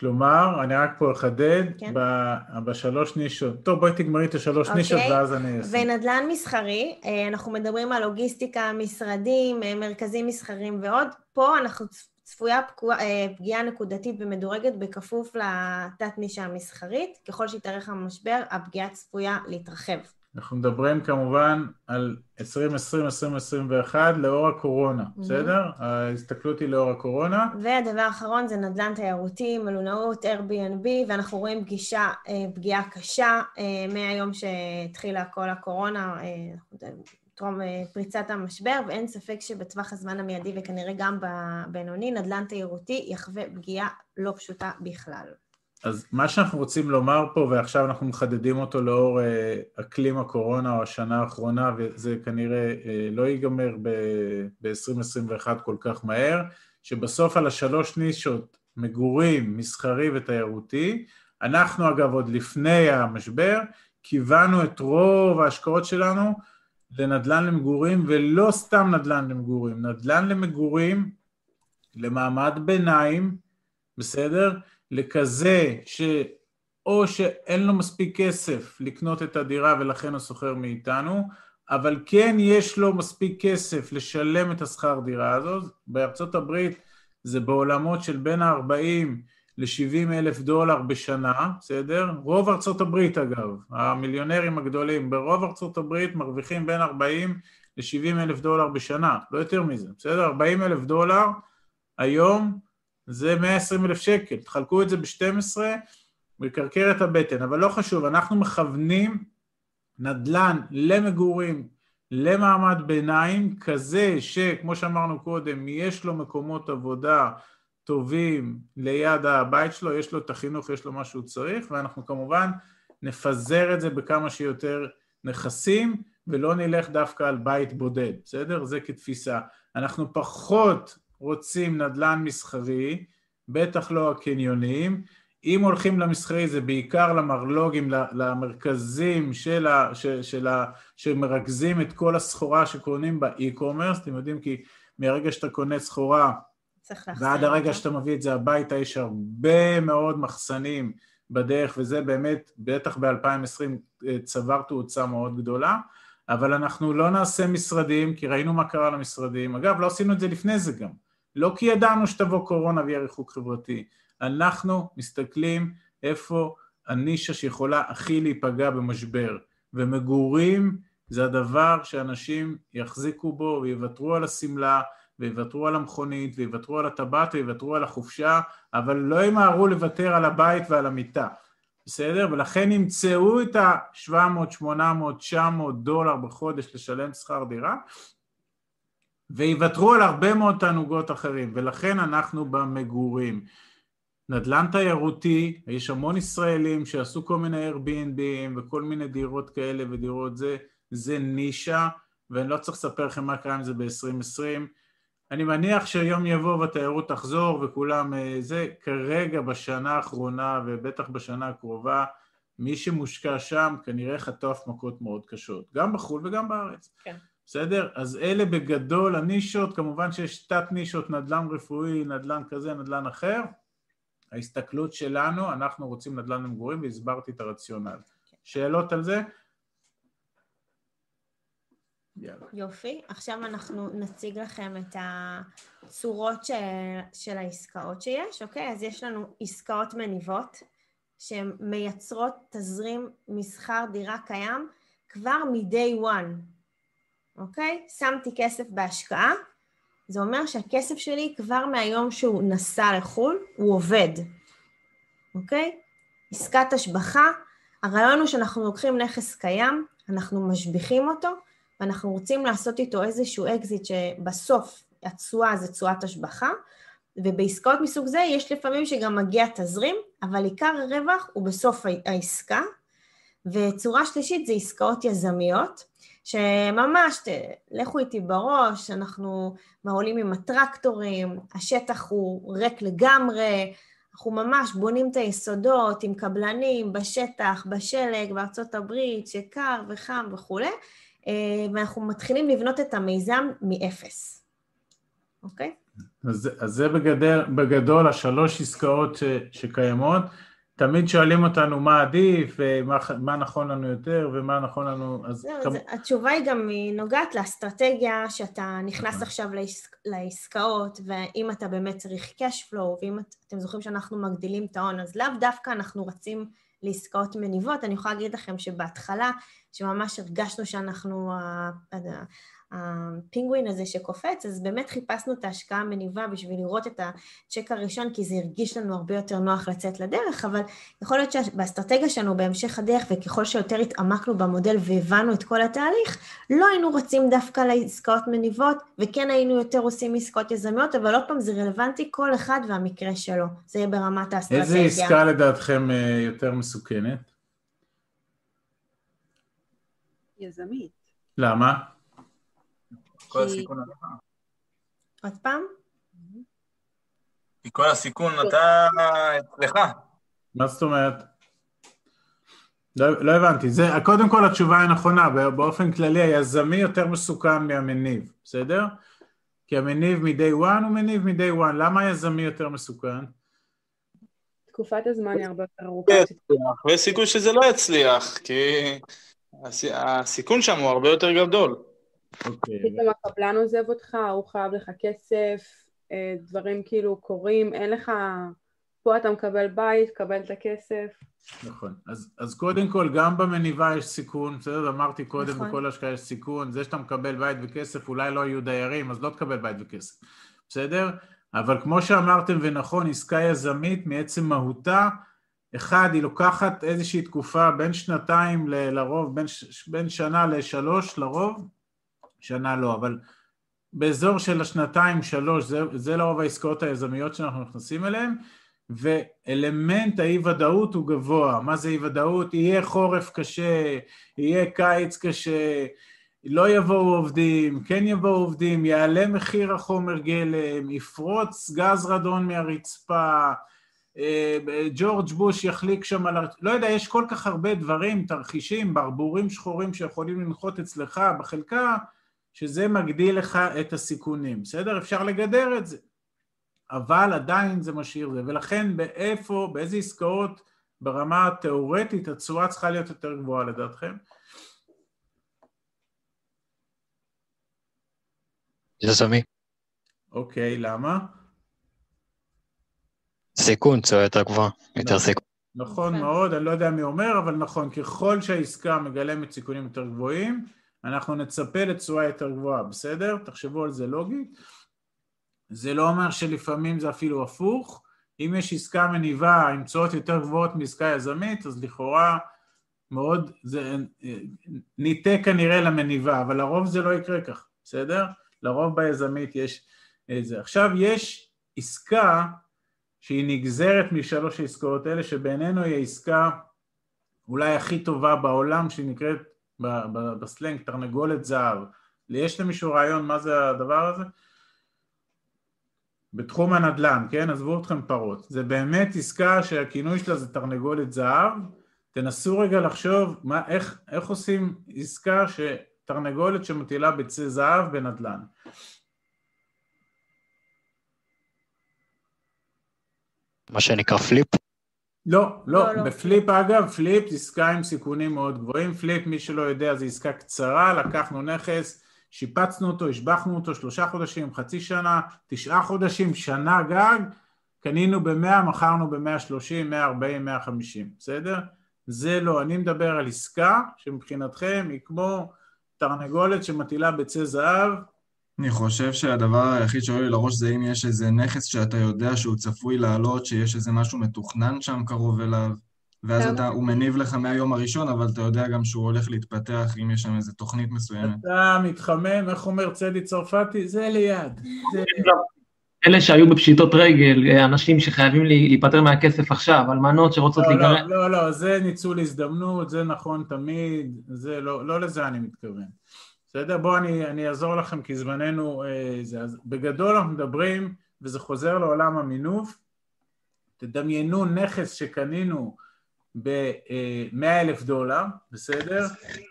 כלומר, אני רק פה אחדד, כן. ב- בשלוש נישות, טוב בואי תגמרי את השלוש אוקיי. נישות ואז אני אעשה. ונדל"ן מסחרי, אה, אנחנו מדברים על לוגיסטיקה, משרדים, אה, מרכזים מסחריים ועוד. פה אנחנו צפ- צפויה אה, פגיעה נקודתית ומדורגת בכפוף לתת נישה המסחרית. ככל שיתארך המשבר, הפגיעה צפויה להתרחב. אנחנו מדברים כמובן על 2020-2021 לאור הקורונה, בסדר? ההסתכלות היא לאור הקורונה. והדבר האחרון זה נדל"ן תיירותי, מלונאות, Airbnb, ואנחנו רואים פגישה, אה, פגיעה קשה אה, מהיום שהתחילה כל הקורונה, אה, טרום פריצת המשבר, ואין ספק שבטווח הזמן המיידי וכנראה גם בבינוני, נדל"ן תיירותי יחווה פגיעה לא פשוטה בכלל. אז מה שאנחנו רוצים לומר פה, ועכשיו אנחנו מחדדים אותו לאור אה, אקלים הקורונה או השנה האחרונה, וזה כנראה אה, לא ייגמר ב-2021 כל כך מהר, שבסוף על השלוש נישות, מגורים, מסחרי ותיירותי, אנחנו אגב עוד לפני המשבר, כיוונו את רוב ההשקעות שלנו לנדל"ן למגורים, ולא סתם נדל"ן למגורים, נדל"ן למגורים למעמד ביניים, בסדר? לכזה שאו שאין לו מספיק כסף לקנות את הדירה ולכן הוא שוכר מאיתנו, אבל כן יש לו מספיק כסף לשלם את השכר דירה הזאת. בארצות הברית זה בעולמות של בין ה-40 ל-70 אלף דולר בשנה, בסדר? רוב ארצות הברית אגב, המיליונרים הגדולים ברוב ארצות הברית מרוויחים בין 40 ל-70 אלף דולר בשנה, לא יותר מזה, בסדר? 40 אלף דולר היום זה 120 אלף שקל, תחלקו את זה ב-12, מקרקר את הבטן, אבל לא חשוב, אנחנו מכוונים נדל"ן למגורים, למעמד ביניים, כזה שכמו שאמרנו קודם, יש לו מקומות עבודה טובים ליד הבית שלו, יש לו את החינוך, יש לו מה שהוא צריך, ואנחנו כמובן נפזר את זה בכמה שיותר נכסים, ולא נלך דווקא על בית בודד, בסדר? זה כתפיסה. אנחנו פחות רוצים נדל"ן מסחרי, בטח לא הקניונים. אם הולכים למסחרי זה בעיקר למרלוגים, למרכזים של ה, של, של ה, שמרכזים את כל הסחורה שקונים באי-קומרס, אתם יודעים כי מרגע שאתה קונה סחורה ועד הרגע שאתה מביא את זה הביתה יש הרבה מאוד מחסנים בדרך וזה באמת, בטח ב-2020 צבר תאוצה מאוד גדולה. אבל אנחנו לא נעשה משרדים כי ראינו מה קרה למשרדים, אגב לא עשינו את זה לפני זה גם לא כי ידענו שתבוא קורונה ויהיה ריחוק חברתי, אנחנו מסתכלים איפה הנישה שיכולה הכי להיפגע במשבר, ומגורים זה הדבר שאנשים יחזיקו בו ויוותרו על השמלה ויוותרו על המכונית ויוותרו על הטבעת ויוותרו על החופשה, אבל לא ימהרו לוותר על הבית ועל המיטה, בסדר? ולכן ימצאו את ה-700, 800, 900 דולר בחודש לשלם שכר דירה, ויוותרו על הרבה מאוד תענוגות אחרים, ולכן אנחנו במגורים. נדל"ן תיירותי, יש המון ישראלים שעשו כל מיני Airbnb וכל מיני דירות כאלה ודירות זה, זה נישה, ואני לא צריך לספר לכם מה קרה עם זה ב-2020. אני מניח שיום יבוא והתיירות תחזור וכולם אה, זה, כרגע בשנה האחרונה ובטח בשנה הקרובה, מי שמושקע שם כנראה חטף מכות מאוד קשות, גם בחו"ל וגם בארץ. כן. בסדר? אז אלה בגדול הנישות, כמובן שיש תת נישות, נדל"ן רפואי, נדל"ן כזה, נדל"ן אחר. ההסתכלות שלנו, אנחנו רוצים נדל"ן למגורים והסברתי את הרציונל. שאלות על זה? יאללה. יופי, עכשיו אנחנו נציג לכם את הצורות של, של העסקאות שיש, אוקיי? אז יש לנו עסקאות מניבות שהן מייצרות תזרים מסחר דירה קיים כבר מ-day one, אוקיי? שמתי כסף בהשקעה, זה אומר שהכסף שלי כבר מהיום שהוא נסע לחו"ל, הוא עובד, אוקיי? עסקת השבחה, הרעיון הוא שאנחנו לוקחים נכס קיים, אנחנו משביחים אותו, ואנחנו רוצים לעשות איתו איזשהו אקזיט שבסוף התשואה זה תשואת השבחה, ובעסקאות מסוג זה יש לפעמים שגם מגיע תזרים, אבל עיקר הרווח הוא בסוף העסקה. וצורה שלישית זה עסקאות יזמיות, שממש, לכו איתי בראש, אנחנו מעולים עם הטרקטורים, השטח הוא ריק לגמרי, אנחנו ממש בונים את היסודות עם קבלנים בשטח, בשלג, בארצות הברית, שקר וחם וכולי, אה, ואנחנו מתחילים לבנות את המיזם מאפס, אוקיי? אז, אז זה בגדל, בגדול השלוש עסקאות ש, שקיימות. תמיד שואלים אותנו מה עדיף, ומה נכון לנו יותר, ומה נכון לנו... אז זהו, כמ... זה, התשובה היא גם נוגעת לאסטרטגיה שאתה נכנס נכון. עכשיו לעסק, לעסקאות, ואם אתה באמת צריך cash flow, ואם את, אתם זוכרים שאנחנו מגדילים את ההון, אז לאו דווקא אנחנו רצים לעסקאות מניבות. אני יכולה להגיד לכם שבהתחלה, שממש הרגשנו שאנחנו הפינגווין הזה שקופץ, אז באמת חיפשנו את ההשקעה המניבה בשביל לראות את הצ'ק הראשון, כי זה הרגיש לנו הרבה יותר נוח לצאת לדרך, אבל יכול להיות שבאסטרטגיה שלנו בהמשך הדרך, וככל שיותר התעמקנו במודל והבנו את כל התהליך, לא היינו רוצים דווקא לעסקאות מניבות, וכן היינו יותר עושים עסקאות יזמיות, אבל עוד פעם זה רלוונטי כל אחד והמקרה שלו, זה יהיה ברמת האסטרטגיה. איזה עסקה לדעתכם אה, יותר מסוכנת? יזמית. למה? כל כי- הסיכון עליך. עוד פעם? כי כל הסיכון אתה אצלך. מה זאת אומרת? לא, לא הבנתי. זה, קודם כל התשובה היא נכונה, באופן כללי היזמי יותר מסוכן מהמניב, בסדר? כי המניב מ-day one הוא מניב מ-day one. למה היזמי יותר מסוכן? תקופת הזמן היא הרבה יותר ארוכה. ויש סיכוי שזה לא יצליח, כי הס- הסיכון שם הוא הרבה יותר גדול. אוקיי. פתאום הקבלן עוזב אותך, הוא חייב לך כסף, אה, דברים כאילו קורים, אין לך... פה אתה מקבל בית, קבל את הכסף. נכון. אז, אז קודם כל, גם במניבה יש סיכון, בסדר? אמרתי קודם, נכון. בכל השקעה יש סיכון. זה שאתה מקבל בית וכסף, אולי לא יהיו דיירים, אז לא תקבל בית וכסף, בסדר? אבל כמו שאמרתם ונכון, עסקה יזמית מעצם מהותה, אחד, היא לוקחת איזושהי תקופה בין שנתיים ל- לרוב, בין, ש- בין שנה לשלוש לרוב, שנה לא, אבל באזור של השנתיים, שלוש, זה, זה לרוב העסקאות היזמיות שאנחנו נכנסים אליהן, ואלמנט האי-ודאות הוא גבוה. מה זה אי-ודאות? יהיה חורף קשה, יהיה קיץ קשה, לא יבואו עובדים, כן יבואו עובדים, יעלה מחיר החומר גלם, יפרוץ גז רדון מהרצפה, אה, ג'ורג' בוש יחליק שם על... לא יודע, יש כל כך הרבה דברים, תרחישים, ברבורים שחורים שיכולים לנחות אצלך בחלקה, שזה מגדיל לך את הסיכונים, בסדר? אפשר לגדר את זה. אבל עדיין זה משאיר זה, ולכן באיפה, באיזה עסקאות ברמה התיאורטית התשואה צריכה להיות יותר גבוהה לדעתכם? יזמי. אוקיי, למה? סיכון תשואה יותר גבוהה, יותר נכון. סיכון. נכון יפה. מאוד, אני לא יודע מי אומר, אבל נכון, ככל שהעסקה מגלמת סיכונים יותר גבוהים, אנחנו נצפה לתשואה יותר גבוהה, בסדר? תחשבו על זה לוגית. זה לא אומר שלפעמים זה אפילו הפוך. אם יש עסקה מניבה עם תשואות יותר גבוהות מעסקה יזמית, אז לכאורה מאוד, זה ניטה כנראה למניבה, אבל לרוב זה לא יקרה כך, בסדר? לרוב ביזמית יש את זה. עכשיו יש עסקה שהיא נגזרת משלוש העסקאות האלה, שבעינינו היא העסקה אולי הכי טובה בעולם, שהיא נקראת ב- ב- בסלנג תרנגולת זהב. יש למישהו רעיון מה זה הדבר הזה? בתחום הנדל"ן, כן? עזבו אתכם פרות. זה באמת עסקה שהכינוי שלה זה תרנגולת זהב. תנסו רגע לחשוב מה, איך, איך עושים עסקה שתרנגולת שמטילה ביצי זהב בנדל"ן. מה שנקרא flip. לא, לא, לא, לא. ב flip אגב, flip זה עסקה עם סיכונים מאוד גבוהים, flip מי שלא יודע זה עסקה קצרה, לקחנו נכס, שיפצנו אותו, השבחנו אותו שלושה חודשים, חצי שנה, תשעה חודשים, שנה גג, קנינו ב-100, מכרנו ב-130, 140, 150, בסדר? זה לא, אני מדבר על עסקה שמבחינתכם היא כמו תרנגולת שמטילה ביצי זהב, אני חושב שהדבר היחיד שעולה לי לראש זה אם יש איזה נכס שאתה יודע שהוא צפוי לעלות, שיש איזה משהו מתוכנן שם קרוב אליו, ואז? אתה, הוא מניב לך מהיום הראשון, אבל אתה יודע גם שהוא הולך להתפתח אם יש שם איזה תוכנית מסוימת. אתה מתחמם, איך אומר צדי צרפתי? זה ליד. זה... אלה שהיו בפשיטות רגל, אה, אנשים שחייבים להיפטר מהכסף עכשיו, אלמנות שרוצות לא, להיגרם. לא, לא, לא, זה ניצול הזדמנות, זה נכון תמיד, זה לא, לא לזה אני מתכוון. בסדר? בואו אני, אני אעזור לכם כי זמננו אה, זה. אז בגדול אנחנו מדברים, וזה חוזר לעולם המינוף, תדמיינו נכס שקנינו ב-100 אלף דולר, בסדר?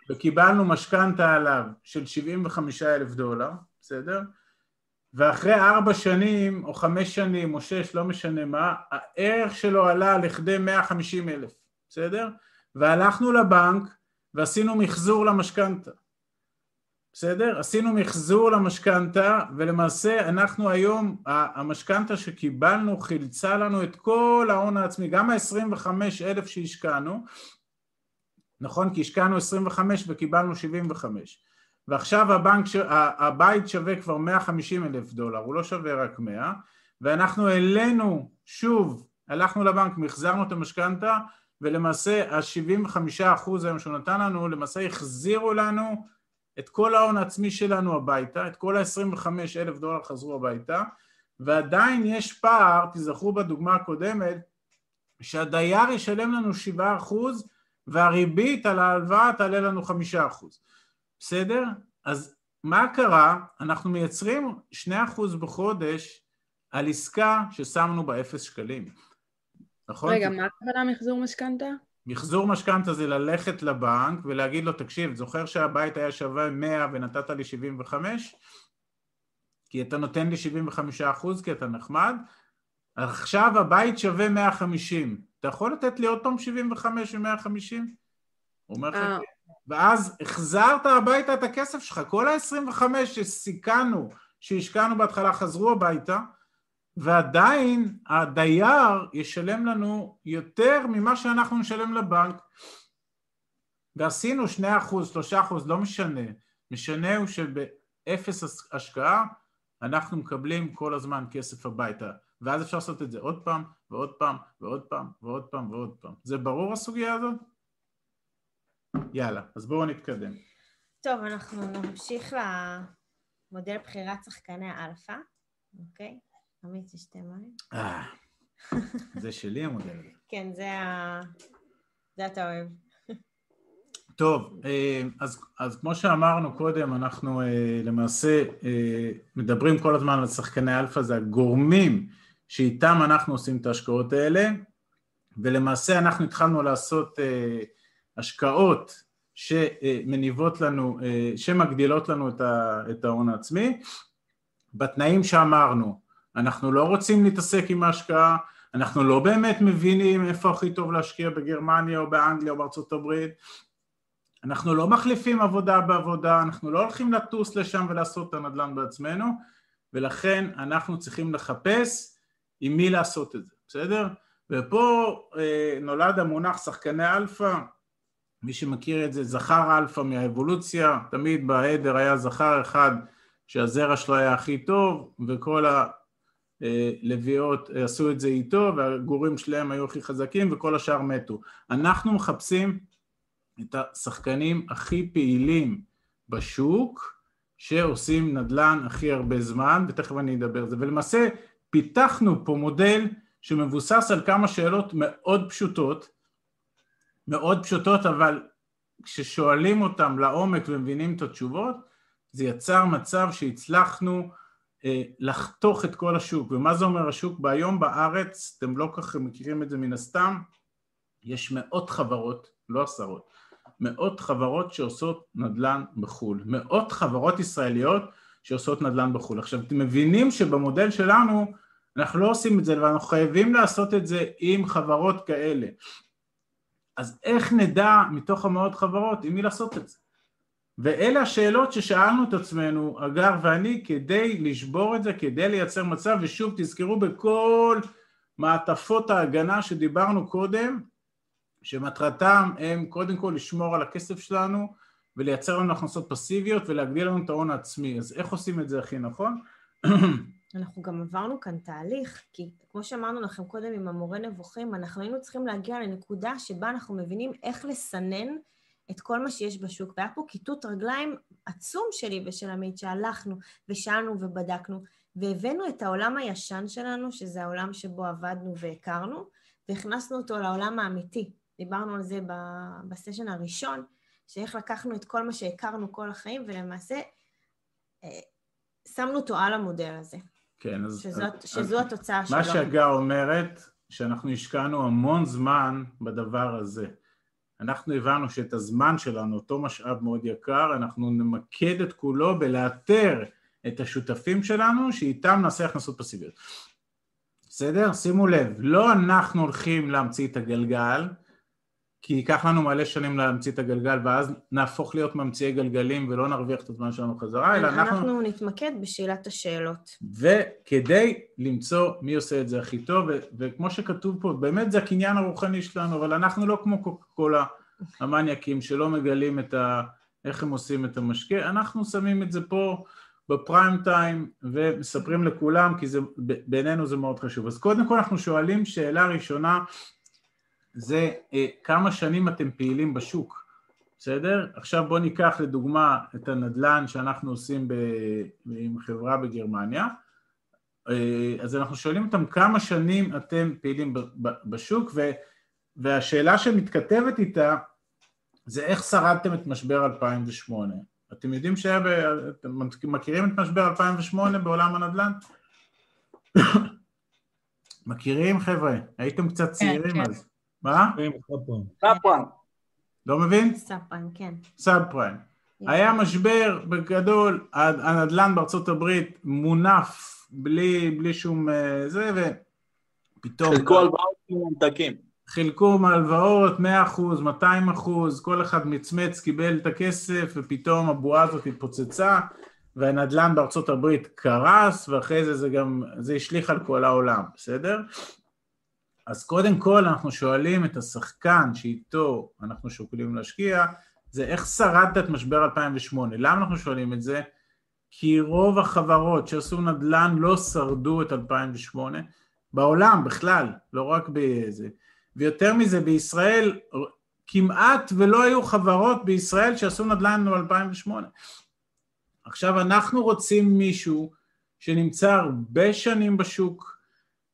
וקיבלנו משכנתה עליו של 75 אלף דולר, בסדר? ואחרי ארבע שנים, או חמש שנים, או שש, לא משנה מה, הערך שלו עלה לכדי 150 אלף, בסדר? והלכנו לבנק ועשינו מחזור למשכנתה, בסדר? עשינו מחזור למשכנתה, ולמעשה אנחנו היום, המשכנתה שקיבלנו חילצה לנו את כל ההון העצמי, גם ה-25 אלף שהשקענו, נכון? כי השקענו 25 וקיבלנו 75. ועכשיו הבנק, הבית שווה כבר 150 אלף דולר, הוא לא שווה רק 100, ואנחנו העלינו שוב, הלכנו לבנק, מחזרנו את המשכנתה, ולמעשה ה-75 אחוז היום שהוא נתן לנו, למעשה החזירו לנו את כל ההון העצמי שלנו הביתה, את כל ה-25 אלף דולר חזרו הביתה, ועדיין יש פער, תזכרו בדוגמה הקודמת, שהדייר ישלם לנו 7 אחוז, והריבית על ההלוואה תעלה לנו 5 אחוז. בסדר? אז מה קרה? אנחנו מייצרים 2 אחוז בחודש על עסקה ששמנו באפס שקלים. נכון? רגע, מה הכוונה מחזור משכנתה? מחזור משכנתה זה ללכת לבנק ולהגיד לו, תקשיב, זוכר שהבית היה שווה 100 ונתת לי 75? כי אתה נותן לי 75 אחוז כי אתה נחמד, עכשיו הבית שווה 150, אתה יכול לתת לי עוד פעם 75 ו-150? הוא אומר לך, אה. "כן." ואז החזרת הביתה את הכסף שלך, כל ה-25 שסיכנו, שהשקענו בהתחלה, חזרו הביתה, ועדיין הדייר ישלם לנו יותר ממה שאנחנו נשלם לבנק. ועשינו 2%, 3%, לא משנה. משנה הוא שבאפס השקעה אנחנו מקבלים כל הזמן כסף הביתה. ואז אפשר לעשות את זה עוד פעם, ועוד פעם, ועוד פעם, ועוד פעם, ועוד פעם. זה ברור הסוגיה הזאת? יאללה, אז בואו נתקדם. טוב, אנחנו נמשיך למודל בחירת שחקני האלפא, אוקיי? עמית, תשתה מים. אה, זה שלי המודל הזה. [laughs] כן, זה ה... זה אתה אוהב. טוב, אה, אז, אז כמו שאמרנו קודם, אנחנו אה, למעשה אה, מדברים כל הזמן על שחקני אלפא, זה הגורמים שאיתם אנחנו עושים את ההשקעות האלה, ולמעשה אנחנו התחלנו לעשות השקעות שמניבות לנו, שמגדילות לנו את ההון העצמי, בתנאים שאמרנו, אנחנו לא רוצים להתעסק עם ההשקעה, אנחנו לא באמת מבינים איפה הכי טוב להשקיע בגרמניה או באנגליה או בארצות הברית, אנחנו לא מחליפים עבודה בעבודה, אנחנו לא הולכים לטוס לשם ולעשות את הנדל"ן בעצמנו, ולכן אנחנו צריכים לחפש עם מי לעשות את זה, בסדר? ופה אה, נולד המונח שחקני אלפא, מי שמכיר את זה, זכר אלפא מהאבולוציה, תמיד בעדר היה זכר אחד שהזרע שלו היה הכי טוב, וכל הלביאות עשו את זה איתו, והגורים שלהם היו הכי חזקים, וכל השאר מתו. אנחנו מחפשים את השחקנים הכי פעילים בשוק, שעושים נדל"ן הכי הרבה זמן, ותכף אני אדבר על זה. ולמעשה פיתחנו פה מודל שמבוסס על כמה שאלות מאוד פשוטות, מאוד פשוטות, אבל כששואלים אותם לעומק ומבינים את התשובות, זה יצר מצב שהצלחנו אה, לחתוך את כל השוק. ומה זה אומר השוק? והיום בארץ, אתם לא ככה מכירים את זה מן הסתם, יש מאות חברות, לא עשרות, מאות חברות שעושות נדל"ן בחו"ל, מאות חברות ישראליות שעושות נדל"ן בחו"ל. עכשיו, אתם מבינים שבמודל שלנו אנחנו לא עושים את זה, ואנחנו חייבים לעשות את זה עם חברות כאלה. אז איך נדע מתוך המאות חברות עם מי לעשות את זה? ואלה השאלות ששאלנו את עצמנו, אגר ואני, כדי לשבור את זה, כדי לייצר מצב, ושוב תזכרו בכל מעטפות ההגנה שדיברנו קודם, שמטרתם הם קודם כל לשמור על הכסף שלנו ולייצר לנו הכנסות פסיביות ולהגדיל לנו את ההון העצמי. אז איך עושים את זה הכי נכון? אנחנו גם עברנו כאן תהליך, כי כמו שאמרנו לכם קודם עם המורה נבוכים, אנחנו היינו צריכים להגיע לנקודה שבה אנחנו מבינים איך לסנן את כל מה שיש בשוק. והיה פה כיתות רגליים עצום שלי ושל עמית, שהלכנו ושאלנו ובדקנו, והבאנו את העולם הישן שלנו, שזה העולם שבו עבדנו והכרנו, והכנסנו אותו לעולם האמיתי. דיברנו על זה בסשן הראשון, שאיך לקחנו את כל מה שהכרנו כל החיים, ולמעשה שמנו אותו על המודל הזה. כן, אז... שזו, אז, שזו אז התוצאה שלו. מה שהגר אומרת, שאנחנו השקענו המון זמן בדבר הזה. אנחנו הבנו שאת הזמן שלנו, אותו משאב מאוד יקר, אנחנו נמקד את כולו בלאתר את השותפים שלנו, שאיתם נעשה הכנסות פסיביות. בסדר? שימו לב, לא אנחנו הולכים להמציא את הגלגל, כי ייקח לנו מלא שנים להמציא את הגלגל, ואז נהפוך להיות ממציאי גלגלים ולא נרוויח את הזמן שלנו חזרה, אלא אנחנו... אנחנו נתמקד בשאלת השאלות. וכדי למצוא מי עושה את זה הכי טוב, ו- וכמו שכתוב פה, באמת זה הקניין הרוחני שלנו, אבל אנחנו לא כמו קוקה קולה [laughs] המניאקים שלא מגלים את, ה- איך הם עושים את המשקה, אנחנו שמים את זה פה בפריים טיים ומספרים לכולם כי זה, בעינינו זה מאוד חשוב. אז קודם כל אנחנו שואלים שאלה ראשונה, זה אה, כמה שנים אתם פעילים בשוק, בסדר? עכשיו בואו ניקח לדוגמה את הנדל"ן שאנחנו עושים ב, עם חברה בגרמניה, אה, אז אנחנו שואלים אותם כמה שנים אתם פעילים בשוק ו, והשאלה שמתכתבת איתה זה איך שרדתם את משבר 2008. אתם יודעים שהיה, ב... אתם מכירים את משבר 2008 בעולם הנדל"ן? [coughs] מכירים חבר'ה? הייתם קצת צעירים כן. אז. מה? סאפרן. לא מבין? סאפן, כן. סאב פריים. היה משבר בגדול, הנדל"ן בארצות הברית מונף בלי, בלי שום אה, זה, ופתאום... חלקו הלוואות ממתקים. חילקו מהלוואות 100 אחוז, 200 אחוז, כל אחד מצמץ, קיבל את הכסף, ופתאום הבועה הזאת התפוצצה, והנדל"ן בארצות הברית קרס, ואחרי זה זה גם, זה השליך על כל העולם, בסדר? אז קודם כל אנחנו שואלים את השחקן שאיתו אנחנו שוקלים להשקיע, זה איך שרדת את משבר 2008. למה אנחנו שואלים את זה? כי רוב החברות שעשו נדל"ן לא שרדו את 2008, בעולם בכלל, לא רק בזה. ויותר מזה, בישראל כמעט ולא היו חברות בישראל שעשו נדל"ן ב-2008. עכשיו אנחנו רוצים מישהו שנמצא הרבה שנים בשוק,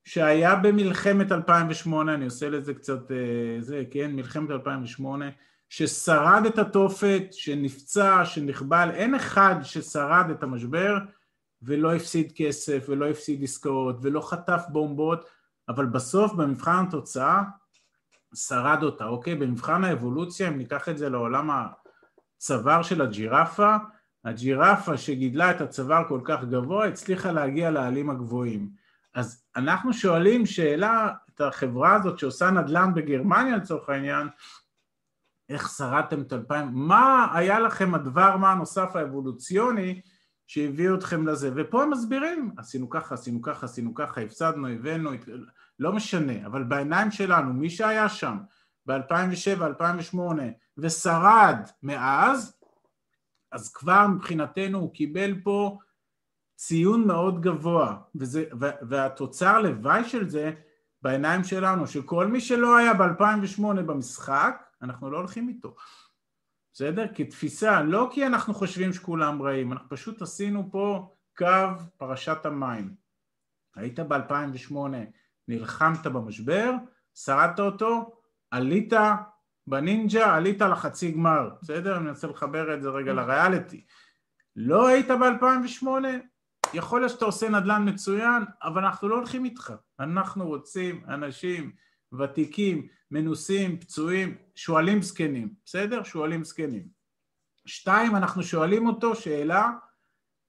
שהיה במלחמת 2008, אני עושה לזה קצת, אה, זה, כן, מלחמת 2008, ששרד את התופת, שנפצע, שנחבל, אין אחד ששרד את המשבר ולא הפסיד כסף ולא הפסיד עסקאות ולא חטף בומבות, אבל בסוף במבחן התוצאה שרד אותה, אוקיי? במבחן האבולוציה, אם ניקח את זה לעולם הצוואר של הג'ירפה, הג'ירפה שגידלה את הצוואר כל כך גבוה הצליחה להגיע לעלים הגבוהים. אז אנחנו שואלים שאלה את החברה הזאת שעושה נדל"ן בגרמניה לצורך העניין, איך שרדתם את אלפיים, מה היה לכם הדבר מה הנוסף האבולוציוני שהביא אתכם לזה, ופה הם מסבירים, עשינו ככה, עשינו ככה, עשינו ככה, הפסדנו, הבאנו, לא משנה, אבל בעיניים שלנו, מי שהיה שם ב-2007, 2008 ושרד מאז, אז כבר מבחינתנו הוא קיבל פה ציון מאוד גבוה, וזה, והתוצר לוואי של זה בעיניים שלנו, שכל מי שלא היה ב-2008 במשחק, אנחנו לא הולכים איתו. בסדר? כתפיסה, לא כי אנחנו חושבים שכולם רעים, אנחנו פשוט עשינו פה קו פרשת המים. היית ב-2008, נלחמת במשבר, שרדת אותו, עלית בנינג'ה, עלית לחצי גמר, בסדר? אני מנסה לחבר את זה רגע לריאליטי. לא היית ב-2008, יכול להיות שאתה עושה נדל"ן מצוין, אבל אנחנו לא הולכים איתך. אנחנו רוצים אנשים ותיקים, מנוסים, פצועים, שואלים זקנים, בסדר? שואלים זקנים. שתיים, אנחנו שואלים אותו שאלה,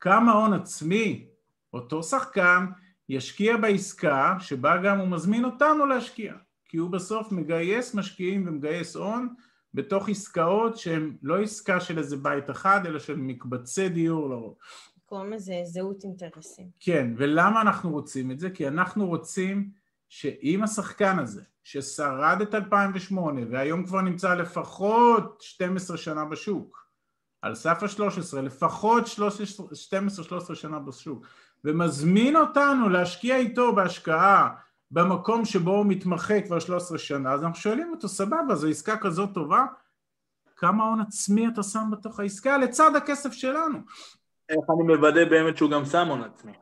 כמה הון עצמי אותו שחקן ישקיע בעסקה שבה גם הוא מזמין אותנו להשקיע, כי הוא בסוף מגייס משקיעים ומגייס הון בתוך עסקאות שהן לא עסקה של איזה בית אחד, אלא של מקבצי דיור לרוב. קוראים לזה זהות אינטרסים. כן, ולמה אנחנו רוצים את זה? כי אנחנו רוצים שאם השחקן הזה, ששרד את 2008 והיום כבר נמצא לפחות 12 שנה בשוק, על סף ה-13, לפחות 12-13 שנה בשוק, ומזמין אותנו להשקיע איתו בהשקעה במקום שבו הוא מתמחה כבר 13 שנה, אז אנחנו שואלים אותו, סבבה, זו עסקה כזאת טובה, כמה הון עצמי אתה שם בתוך העסקה לצד הכסף שלנו? איך אני מוודא באמת שהוא גם שם הון עצמי?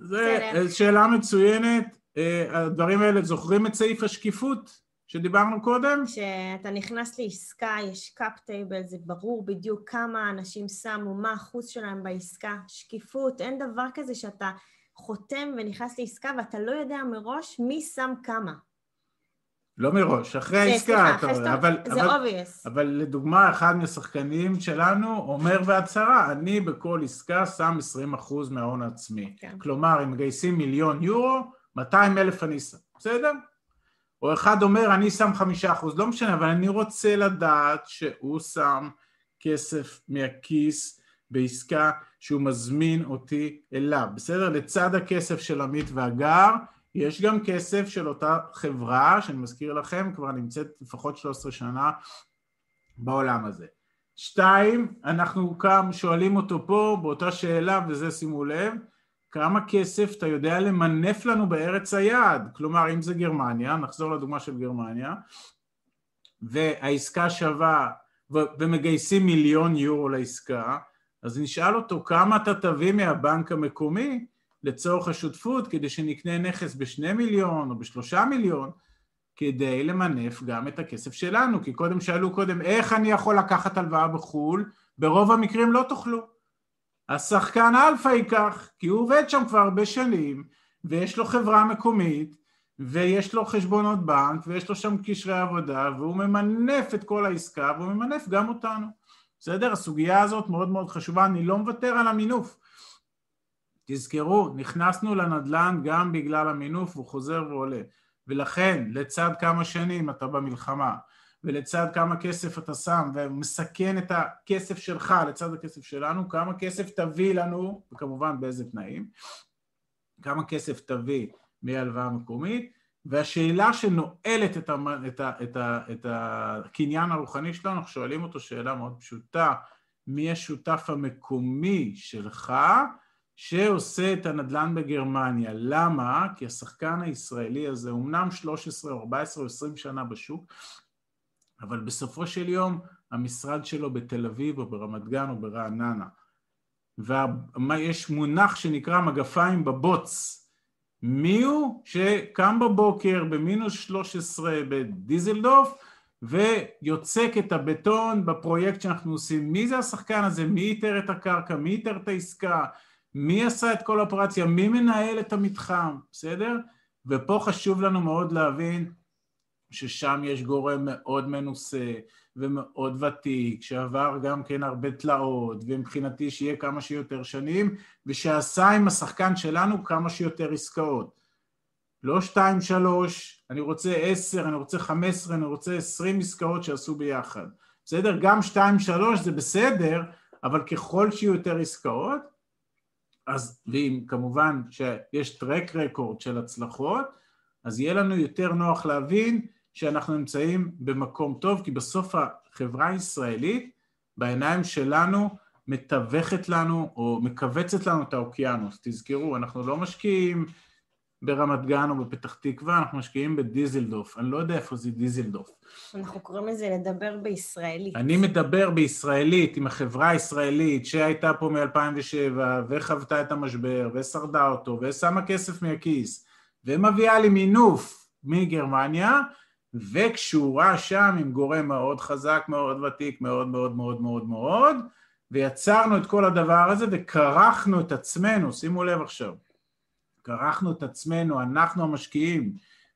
זו שאלה מצוינת, אה, הדברים האלה, זוכרים את סעיף השקיפות שדיברנו קודם? כשאתה נכנס לעסקה, יש קאפ טייבל, זה ברור בדיוק כמה אנשים שמו, מה האחוז שלהם בעסקה, שקיפות, אין דבר כזה שאתה חותם ונכנס לעסקה ואתה לא יודע מראש מי שם כמה. לא מראש, אחרי העסקה, אתה אומר, אבל, אבל. אבל לדוגמה, אחד מהשחקנים שלנו אומר בהצהרה, אני בכל עסקה שם 20% מההון העצמי. כן. כלומר, אם מגייסים מיליון יורו, 200 אלף אני שם, בסדר? או אחד אומר, אני שם 5%, לא משנה, אבל אני רוצה לדעת שהוא שם כסף מהכיס בעסקה שהוא מזמין אותי אליו, בסדר? לצד הכסף של עמית והגר, יש גם כסף של אותה חברה, שאני מזכיר לכם, כבר נמצאת לפחות 13 שנה בעולם הזה. שתיים, אנחנו גם שואלים אותו פה באותה שאלה, וזה שימו לב, כמה כסף אתה יודע למנף לנו בארץ היעד? כלומר, אם זה גרמניה, נחזור לדוגמה של גרמניה, והעסקה שווה, ומגייסים מיליון יורו לעסקה, אז נשאל אותו כמה אתה תביא מהבנק המקומי לצורך השותפות כדי שנקנה נכס בשני מיליון או בשלושה מיליון כדי למנף גם את הכסף שלנו, כי קודם שאלו קודם איך אני יכול לקחת הלוואה בחו"ל, ברוב המקרים לא תוכלו. השחקן אלפא ייקח, כי הוא עובד שם כבר הרבה שנים, ויש לו חברה מקומית, ויש לו חשבונות בנק, ויש לו שם קשרי עבודה, והוא ממנף את כל העסקה, והוא ממנף גם אותנו. בסדר? הסוגיה הזאת מאוד מאוד חשובה, אני לא מוותר על המינוף. תזכרו, נכנסנו לנדל"ן גם בגלל המינוף, הוא חוזר ועולה. ולכן, לצד כמה שנים אתה במלחמה, ולצד כמה כסף אתה שם ומסכן את הכסף שלך לצד הכסף שלנו, כמה כסף תביא לנו, וכמובן באיזה תנאים, כמה כסף תביא מהלוואה מקומית, והשאלה שנועלת את, המ... את, ה... את, ה... את הקניין הרוחני שלנו, אנחנו שואלים אותו שאלה מאוד פשוטה, מי השותף המקומי שלך שעושה את הנדל"ן בגרמניה? למה? כי השחקן הישראלי הזה, אמנם 13, 14 או 20 שנה בשוק, אבל בסופו של יום המשרד שלו בתל אביב או ברמת גן או ברעננה. ויש מונח שנקרא מגפיים בבוץ. מי הוא שקם בבוקר במינוס 13 בדיזלדורף ויוצק את הבטון בפרויקט שאנחנו עושים? מי זה השחקן הזה? מי איתר את הקרקע? מי איתר את העסקה? מי עשה את כל האופרציה? מי מנהל את המתחם? בסדר? ופה חשוב לנו מאוד להבין ששם יש גורם מאוד מנוסה ומאוד ותיק, שעבר גם כן הרבה תלאות, ומבחינתי שיהיה כמה שיותר שנים, ושעשה עם השחקן שלנו כמה שיותר עסקאות. לא שתיים, שלוש, אני רוצה עשר, אני רוצה חמש עשרה, אני רוצה עשרים עסקאות שעשו ביחד. בסדר? גם שתיים, שלוש זה בסדר, אבל ככל שיהיו יותר עסקאות, אז, ואם כמובן שיש טרק רקורד של הצלחות, אז יהיה לנו יותר נוח להבין שאנחנו נמצאים במקום טוב, כי בסוף החברה הישראלית בעיניים שלנו מתווכת לנו או מכווצת לנו את האוקיינוס. תזכרו, אנחנו לא משקיעים ברמת גן או בפתח תקווה, אנחנו משקיעים בדיזלדוף. אני לא יודע איפה זה דיזלדוף. אנחנו קוראים לזה לדבר בישראלית. אני מדבר בישראלית עם החברה הישראלית שהייתה פה מ-2007 וחוותה את המשבר ושרדה אותו ושמה כסף מהכיס ומביאה לי מינוף מגרמניה וקשורה שם עם גורם מאוד חזק, מאוד ותיק, מאוד מאוד מאוד מאוד מאוד, ויצרנו את כל הדבר הזה וכרכנו את עצמנו, שימו לב עכשיו, כרכנו את עצמנו, אנחנו המשקיעים,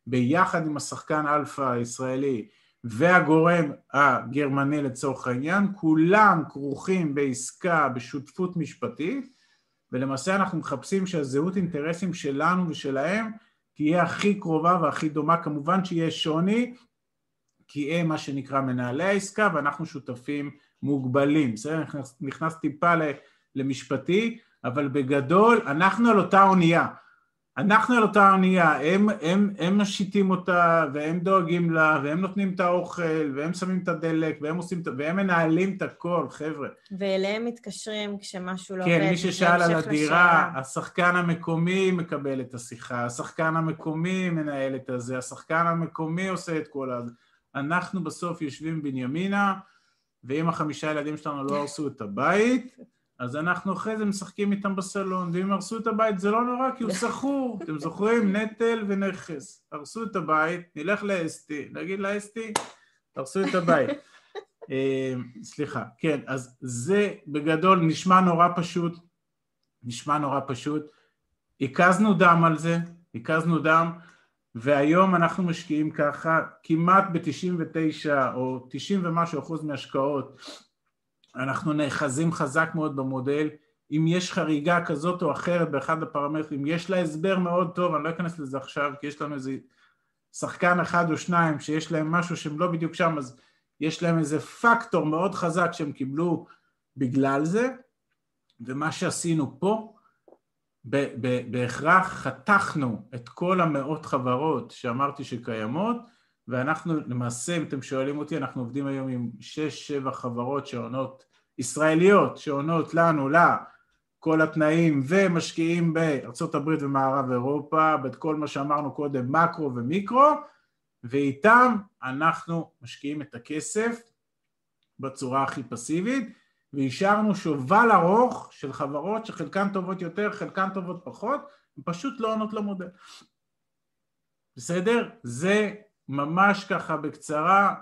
ביחד עם השחקן אלפא הישראלי והגורם הגרמני לצורך העניין, כולם כרוכים בעסקה, בשותפות משפטית, ולמעשה אנחנו מחפשים שהזהות אינטרסים שלנו ושלהם תהיה הכי קרובה והכי דומה, כמובן שיהיה שוני, כי הם מה שנקרא מנהלי העסקה ואנחנו שותפים מוגבלים, בסדר? נכנס, נכנס טיפה למשפטי, אבל בגדול אנחנו על אותה אונייה, אנחנו על אותה אונייה, הם, הם, הם משיתים אותה והם דואגים לה והם נותנים את האוכל והם שמים את הדלק והם עושים והם מנהלים את הכל, חבר'ה. ואליהם מתקשרים כשמשהו לא עובד. כן, מי ששאל על הדירה, לשאלה. השחקן המקומי מקבל את השיחה, השחקן המקומי מנהל את הזה, השחקן המקומי עושה את כל ה... אנחנו בסוף יושבים בנימינה, ואם החמישה ילדים שלנו לא הרסו את הבית, [laughs] אז אנחנו אחרי זה משחקים איתם בסלון, ואם הרסו את הבית זה לא נורא כי הוא סחור, [laughs] אתם זוכרים? נטל ונכס. הרסו את הבית, נלך לאסתי, נגיד לאסתי, הרסו את הבית. אה, סליחה, כן, אז זה בגדול נשמע נורא פשוט, נשמע נורא פשוט. הקזנו דם על זה, הקזנו דם, והיום אנחנו משקיעים ככה כמעט ב-99 או 90 ומשהו אחוז מהשקעות אנחנו נאחזים חזק מאוד במודל, אם יש חריגה כזאת או אחרת באחד הפרמטרים, יש לה הסבר מאוד טוב, אני לא אכנס לזה עכשיו, כי יש לנו איזה שחקן אחד או שניים שיש להם משהו שהם לא בדיוק שם, אז יש להם איזה פקטור מאוד חזק שהם קיבלו בגלל זה, ומה שעשינו פה, בהכרח חתכנו את כל המאות חברות שאמרתי שקיימות, ואנחנו למעשה, אם אתם שואלים אותי, אנחנו עובדים היום עם 6-7 חברות שעונות, ישראליות, שעונות לנו, לה, כל התנאים ומשקיעים הברית ומערב אירופה, ואת כל מה שאמרנו קודם, מקרו ומיקרו, ואיתם אנחנו משקיעים את הכסף בצורה הכי פסיבית, והשארנו שובל ארוך של חברות שחלקן טובות יותר, חלקן טובות פחות, הן פשוט לא עונות למודל. בסדר? זה ממש ככה בקצרה,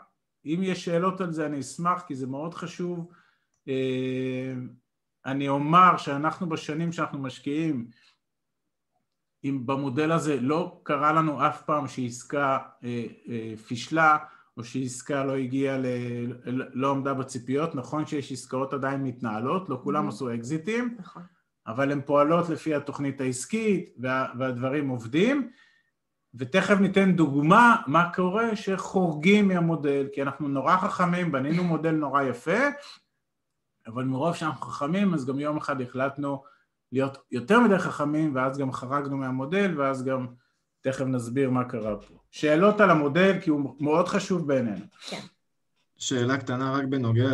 אם יש שאלות על זה אני אשמח כי זה מאוד חשוב. אה, אני אומר שאנחנו בשנים שאנחנו משקיעים, אם במודל הזה לא קרה לנו אף פעם שעסקה אה, אה, פישלה או שעסקה לא הגיעה, ל... לא עמדה בציפיות, נכון שיש עסקאות עדיין מתנהלות, לא כולם mm-hmm. עשו אקזיטים, נכון. אבל הן פועלות לפי התוכנית העסקית וה... והדברים עובדים, ותכף ניתן דוגמה מה קורה שחורגים מהמודל, כי אנחנו נורא חכמים, בנינו מודל נורא יפה, אבל מרוב שאנחנו חכמים אז גם יום אחד החלטנו להיות יותר מדי חכמים ואז גם חרגנו מהמודל ואז גם תכף נסביר מה קרה פה. שאלות על המודל כי הוא מאוד חשוב בעינינו. כן. שאלה קטנה רק בנוגע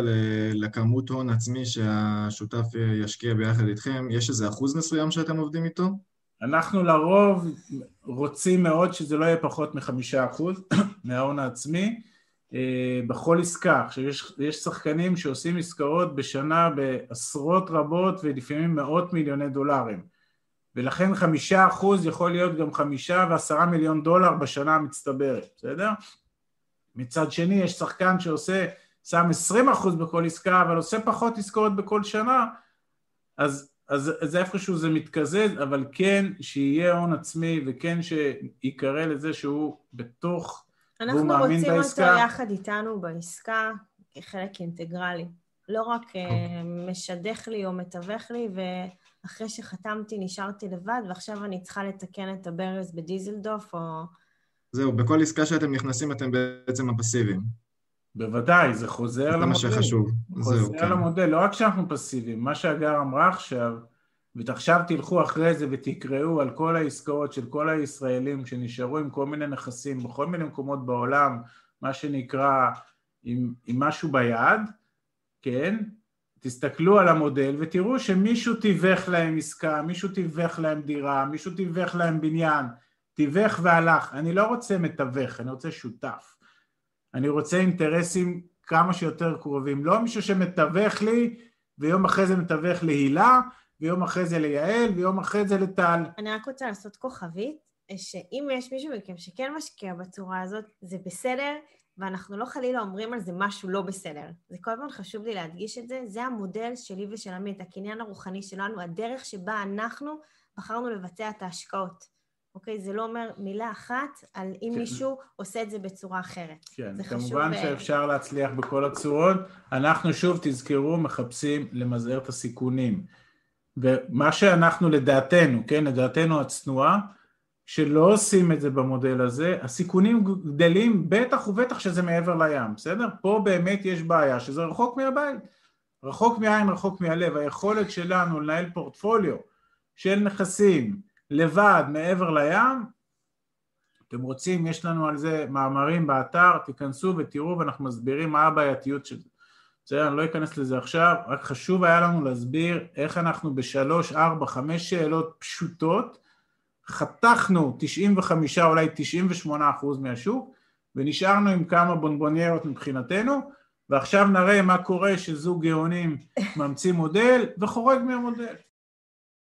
לכמות הון עצמי שהשותף ישקיע ביחד איתכם, יש איזה אחוז מסוים שאתם עובדים איתו? אנחנו לרוב רוצים מאוד שזה לא יהיה פחות מחמישה אחוז [clears throat] מההון העצמי אה, בכל עסקה. עכשיו יש, יש שחקנים שעושים עסקאות בשנה בעשרות רבות ולפעמים מאות מיליוני דולרים ולכן חמישה אחוז יכול להיות גם חמישה ועשרה מיליון דולר בשנה המצטברת, בסדר? מצד שני יש שחקן שעושה, שם עשרים אחוז בכל עסקה אבל עושה פחות עסקאות בכל שנה אז אז, אז איפשהו זה מתקזז, אבל כן שיהיה הון עצמי וכן שיקרא לזה שהוא בתוך, והוא מאמין בעסקה. אנחנו רוצים אותו יחד איתנו בעסקה כחלק אינטגרלי. לא רק uh, משדך לי או מתווך לי, ואחרי שחתמתי נשארתי לבד, ועכשיו אני צריכה לתקן את הברז בדיזלדוף, או... זהו, בכל עסקה שאתם נכנסים אתם בעצם הפסיביים. בוודאי, זה חוזר למודל. זה מה שחשוב. חוזר זהו, כן. למודל, לא רק שאנחנו פסיביים, מה שהגר אמרה עכשיו, ועכשיו תלכו אחרי זה ותקראו על כל העסקאות של כל הישראלים שנשארו עם כל מיני נכסים בכל מיני מקומות בעולם, מה שנקרא עם, עם משהו ביד, כן? תסתכלו על המודל ותראו שמישהו תיווך להם עסקה, מישהו תיווך להם דירה, מישהו תיווך להם בניין, תיווך והלך. אני לא רוצה מתווך, אני רוצה שותף. אני רוצה אינטרסים כמה שיותר קרובים, לא מישהו שמתווך לי ויום אחרי זה מתווך להילה ויום אחרי זה ליעל ויום אחרי זה לטל. אני רק רוצה לעשות כוכבית, שאם יש מישהו מכם שכן משקיע בצורה הזאת, זה בסדר, ואנחנו לא חלילה אומרים על זה משהו לא בסדר. זה כל הזמן חשוב לי להדגיש את זה, זה המודל שלי ושל עמית, הקניין הרוחני שלנו, הדרך שבה אנחנו בחרנו לבצע את ההשקעות. אוקיי? זה לא אומר מילה אחת על אם כן. מישהו עושה את זה בצורה אחרת. כן, כמובן חשוב... שאפשר להצליח בכל הצורות. אנחנו שוב, תזכרו, מחפשים למזער את הסיכונים. ומה שאנחנו לדעתנו, כן, לדעתנו הצנועה, שלא עושים את זה במודל הזה, הסיכונים גדלים בטח ובטח שזה מעבר לים, בסדר? פה באמת יש בעיה שזה רחוק מהבית, רחוק מהעין, רחוק מהלב, היכולת שלנו לנהל פורטפוליו של נכסים לבד מעבר לים, אתם רוצים, יש לנו על זה מאמרים באתר, תיכנסו ותראו ואנחנו מסבירים מה הבעייתיות של זה. בסדר, אני לא אכנס לזה עכשיו, רק חשוב היה לנו להסביר איך אנחנו בשלוש, ארבע, חמש שאלות פשוטות, חתכנו 95 אולי 98 אחוז מהשוק ונשארנו עם כמה בונבוניירות מבחינתנו ועכשיו נראה מה קורה שזוג גאונים [laughs] ממציא מודל וחורג מהמודל.